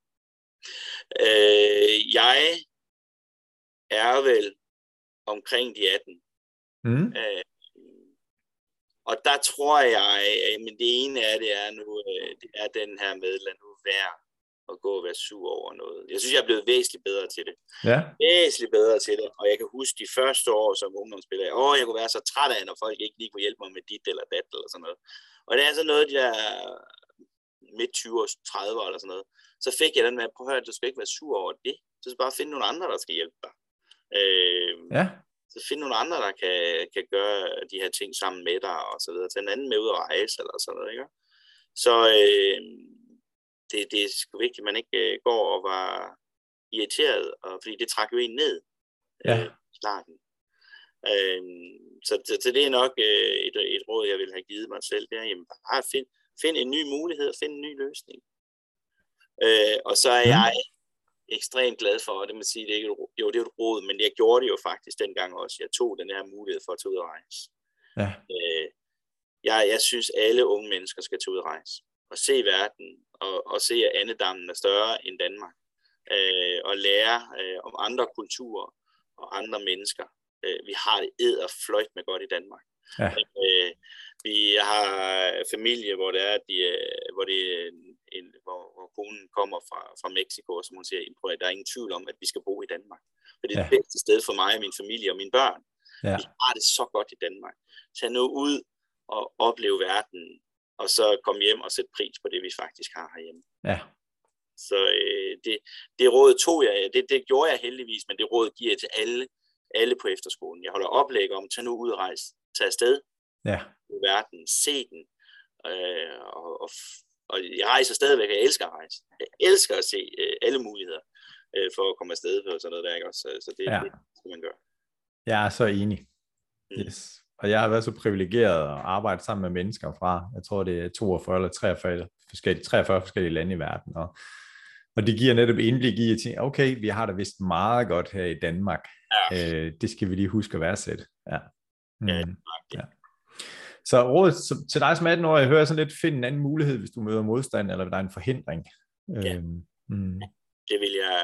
Øh, jeg er vel omkring de 18. Mm. Øh, og der tror jeg, men det ene af det er nu, øh, det er den her med, lad nu være at gå og være sur over noget. Jeg synes, jeg er blevet væsentligt bedre til det. Ja. Væsentligt bedre til det. Og jeg kan huske de første år som ungdomsspiller, åh, jeg kunne være så træt af, når folk ikke lige kunne hjælpe mig med dit eller dat eller sådan noget. Og det er sådan noget, de der midt 20 30 eller sådan noget. Så fik jeg den med, prøv at høre, du skal ikke være sur over det. Så skal bare finde nogle andre, der skal hjælpe dig. Øh, Ja. så finde nogle andre, der kan, kan gøre de her ting sammen med dig, og så videre. Tage en anden med ud og rejse, eller sådan noget, ikke? Så øh, det, det er sgu vigtigt, at man ikke øh, går og var irriteret, og, fordi det trækker jo en ned Ja. øh, i starten. Øh, så, så, så det er nok øh, et, et råd, jeg vil have givet mig selv. Det er, jamen, bare find, find en ny mulighed, find en ny løsning. Øh, og så er jeg ekstremt glad for, og det må sige, det er ikke, jo, det er et råd, men jeg gjorde det jo faktisk dengang også. Jeg tog den her mulighed for at tage ud og rejse. Ja. Øh, jeg, jeg synes, alle unge mennesker skal tage ud og rejse og se verden, og, og se, at andedammen er større end Danmark, øh, og lære øh, om andre kulturer og andre mennesker. Øh, vi har det ed og fløjt med godt i Danmark. Ja. Øh, vi har familie, hvor det er, de, øh, hvor, det, en, hvor, hvor konen kommer fra, fra Mexico, og som hun siger, at der er ingen tvivl om, at vi skal bo i Danmark. For det er ja. det bedste sted for mig og min familie og mine børn. Ja. Vi har det så godt i Danmark. Tag nu ud og opleve verden, og så komme hjem og sætte pris på det, vi faktisk har herhjemme. Ja. Så øh, det, det råd tog jeg, det, det gjorde jeg heldigvis, men det råd giver jeg til alle, alle på efterskolen. Jeg holder oplæg om, tag nu ud og rejse, tag afsted ja. i verden, se den, øh, og, og, og jeg rejser stadigvæk, jeg elsker at rejse. Jeg elsker at se øh, alle muligheder øh, for at komme afsted på sådan noget der, ikke også? Så, så det, ja. det skal man gøre. Jeg er så enig. Mm. Yes. Og jeg har været så privilegeret at arbejde sammen med mennesker fra, jeg tror det er 42 eller 43 forskellige, 43 forskellige lande i verden, og, og det giver netop indblik i at tænke, okay, vi har det vist meget godt her i Danmark. Ja. Øh, det skal vi lige huske at værdsætte. Ja. Mm. Ja, ja. Så rådet til dig som 18 år, jeg hører sådan lidt, find en anden mulighed, hvis du møder modstand, eller der er en forhindring. Ja. Øhm, mm. Det vil jeg,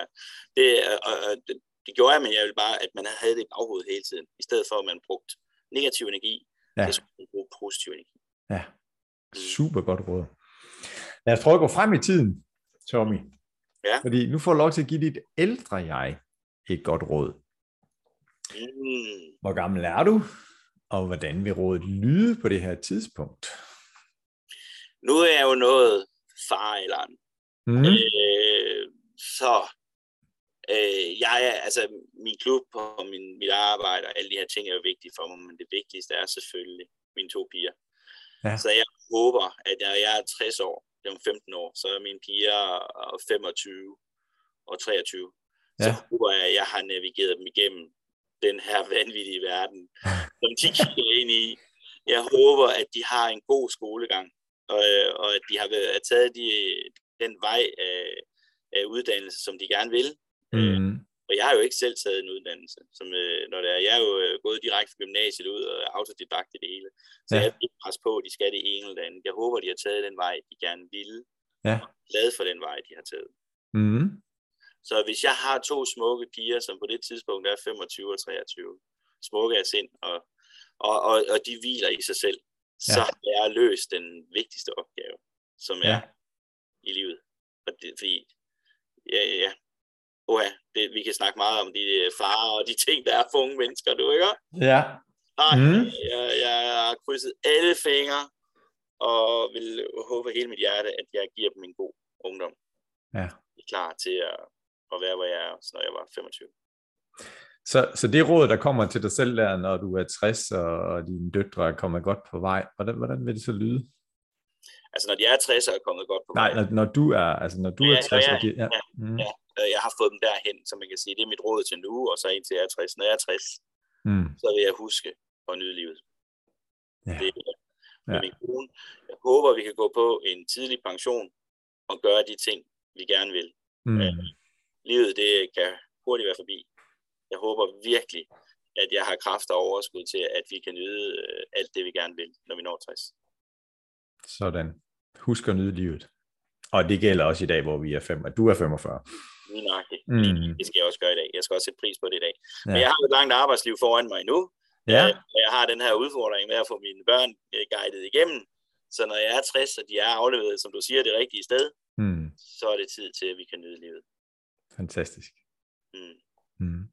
det, og, og, det, det gjorde jeg, men jeg vil bare, at man havde det i baghovedet hele tiden, i stedet for at man brugte negativ energi, ja. så skulle man bruge positiv energi. Ja, mm. super godt råd. Lad os prøve at gå frem i tiden, Tommy. Ja. Fordi nu får du lov til at give dit ældre jeg et godt råd. Mm. Hvor gammel er du? Og hvordan vil rådet lyde på det her tidspunkt? Nu er jeg jo noget far eller mm. øh, så øh, jeg er, altså min klub og min, mit arbejde og alle de her ting er jo vigtige for mig, men det vigtigste er selvfølgelig mine to piger. Ja. Så jeg håber, at jeg, jeg er 60 år, det er om 15 år, så er mine piger 25 og 23. Ja. Så håber jeg, at jeg har navigeret dem igennem den her vanvittige verden, som de kigger ind i. Jeg håber, at de har en god skolegang, og, og at de har været, taget de, den vej af, af uddannelse, som de gerne vil. Mm. Og jeg har jo ikke selv taget en uddannelse, som, øh, når det er. Jeg er jo øh, gået direkte fra gymnasiet ud og autodidakt i det hele. Så ja. jeg er ikke pres på, at de skal det ene eller andet. Jeg håber, de har taget den vej, de gerne ville. Ja. Og glad for den vej, de har taget. Mm. Så hvis jeg har to smukke piger, som på det tidspunkt er 25 og 23, smukke af sind, og, og, og, og de hviler i sig selv, ja. så har jeg løst den vigtigste opgave, som er ja. i livet. Og det, fordi, ja, ja, Oha, det, vi kan snakke meget om de farer og de ting, der er for unge mennesker, du ikke? Ja. Nej, mm. jeg, jeg har krydset alle fingre, og vil håbe hele mit hjerte, at jeg giver dem en god ungdom. Ja. Jeg er klar til at, at være, hvor jeg er, når jeg var 25. Så, så det råd, der kommer til dig selv der, når du er 60, og dine døtre er kommet godt på vej, hvordan, hvordan vil det så lyde? Altså når de er 60 og er kommet godt på vej? Nej, når, når du er, altså når du ja, er 60, ja, ja, ja, mm. ja, jeg har fået dem derhen, så man kan sige, det er mit råd til nu, og så indtil jeg er 60. Når jeg er 60, mm. så vil jeg huske at nyde livet. Ja. Det, ja. min kone. Jeg håber, vi kan gå på en tidlig pension og gøre de ting, vi gerne vil. Mm. Øh, livet, det kan hurtigt være forbi. Jeg håber virkelig, at jeg har kræfter og overskud til, at vi kan nyde øh, alt det, vi gerne vil, når vi når 60. Sådan. Husk at nyde livet. Og det gælder også i dag, hvor vi er fem, at du er 45. Lige nøjagtigt. Mm. Det skal jeg også gøre i dag. Jeg skal også sætte pris på det i dag. Ja. Men jeg har et langt arbejdsliv foran mig nu. Ja. Øh, og jeg har den her udfordring med at få mine børn øh, guidet igennem. Så når jeg er 60, og de er afleveret, som du siger, det rigtige sted, mm. så er det tid til, at vi kan nyde livet. Fantastisk. Mm. Mm.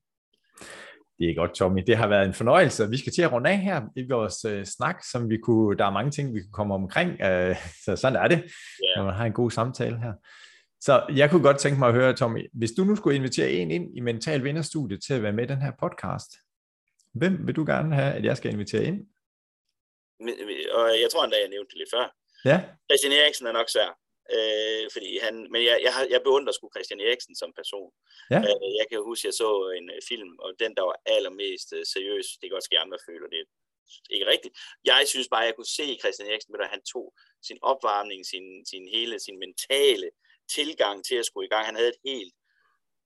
Det er godt, Tommy. Det har været en fornøjelse. Vi skal til at runde af her i vores øh, snak, som vi kunne, der er mange ting, vi kan komme omkring. Øh, så sådan er det, yeah. når man har en god samtale her. Så jeg kunne godt tænke mig at høre, Tommy, hvis du nu skulle invitere en ind i Mental Vinderstudiet til at være med i den her podcast, hvem vil du gerne have, at jeg skal invitere ind? Og jeg tror endda, jeg nævnte det lidt før. Ja. Christian Eriksen er nok svær. Øh, fordi han, men jeg, jeg, jeg beundrer sgu Christian Eriksen som person. Ja. Øh, jeg kan huske, jeg så en uh, film, og den, der var allermest uh, seriøs, det kan også ske andre føler, det ikke rigtigt. Jeg synes bare, at jeg kunne se Christian Eriksen, at han tog sin opvarmning, sin, sin hele, sin mentale tilgang til at skulle i gang. Han havde et helt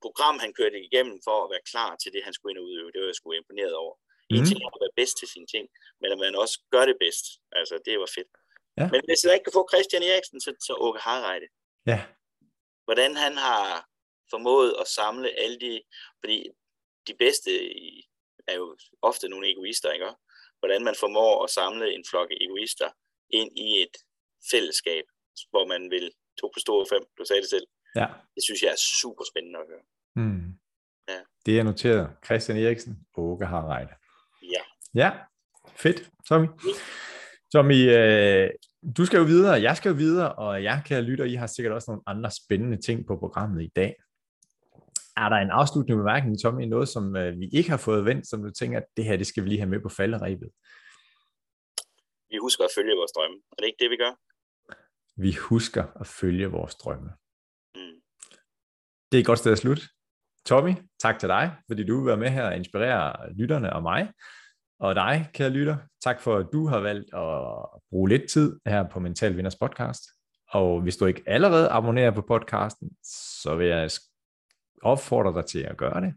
program, han kørte igennem for at være klar til det, han skulle ind og udøve. Det var jeg sgu imponeret over. Mm. En ting er at være bedst til sine ting, men at man også gør det bedst. Altså, det var fedt. Ja. Men hvis jeg ikke kan få Christian Eriksen, så, så Åke Harreide. Ja. Hvordan han har formået at samle alle de, fordi de bedste er jo ofte nogle egoister, ikke? Hvordan man formår at samle en flok egoister ind i et fællesskab, hvor man vil to på store fem, du sagde det selv. Ja. Det synes jeg er super spændende at høre. Mm. Ja. Det er noteret. Christian Eriksen, Åke Harreide. Ja. Ja, fedt, Tommy. Tommy, øh, du skal jo videre, jeg skal jo videre, og jeg kan lytte, I har sikkert også nogle andre spændende ting på programmet i dag. Er der en afsluttende bemærkning, Tommy, noget som øh, vi ikke har fået vendt, som du tænker, at det her, det skal vi lige have med på falderæbet? Vi husker at følge vores drømme. Er det ikke det, vi gør? Vi husker at følge vores drømme. Mm. Det er et godt sted at slutte. Tommy, tak til dig, fordi du vil være med her og inspirere lytterne og mig. Og dig, kære lytter, tak for, at du har valgt at bruge lidt tid her på Mental Vinders podcast. Og hvis du ikke allerede abonnerer på podcasten, så vil jeg opfordre dig til at gøre det.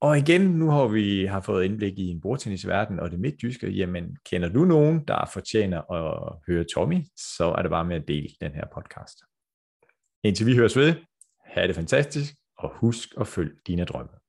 Og igen, nu har vi har fået indblik i en bordtennisverden og det midtjyske, jamen kender du nogen, der fortjener at høre Tommy, så er det bare med at dele den her podcast. Indtil vi høres ved, have det fantastisk, og husk at følge dine drømme.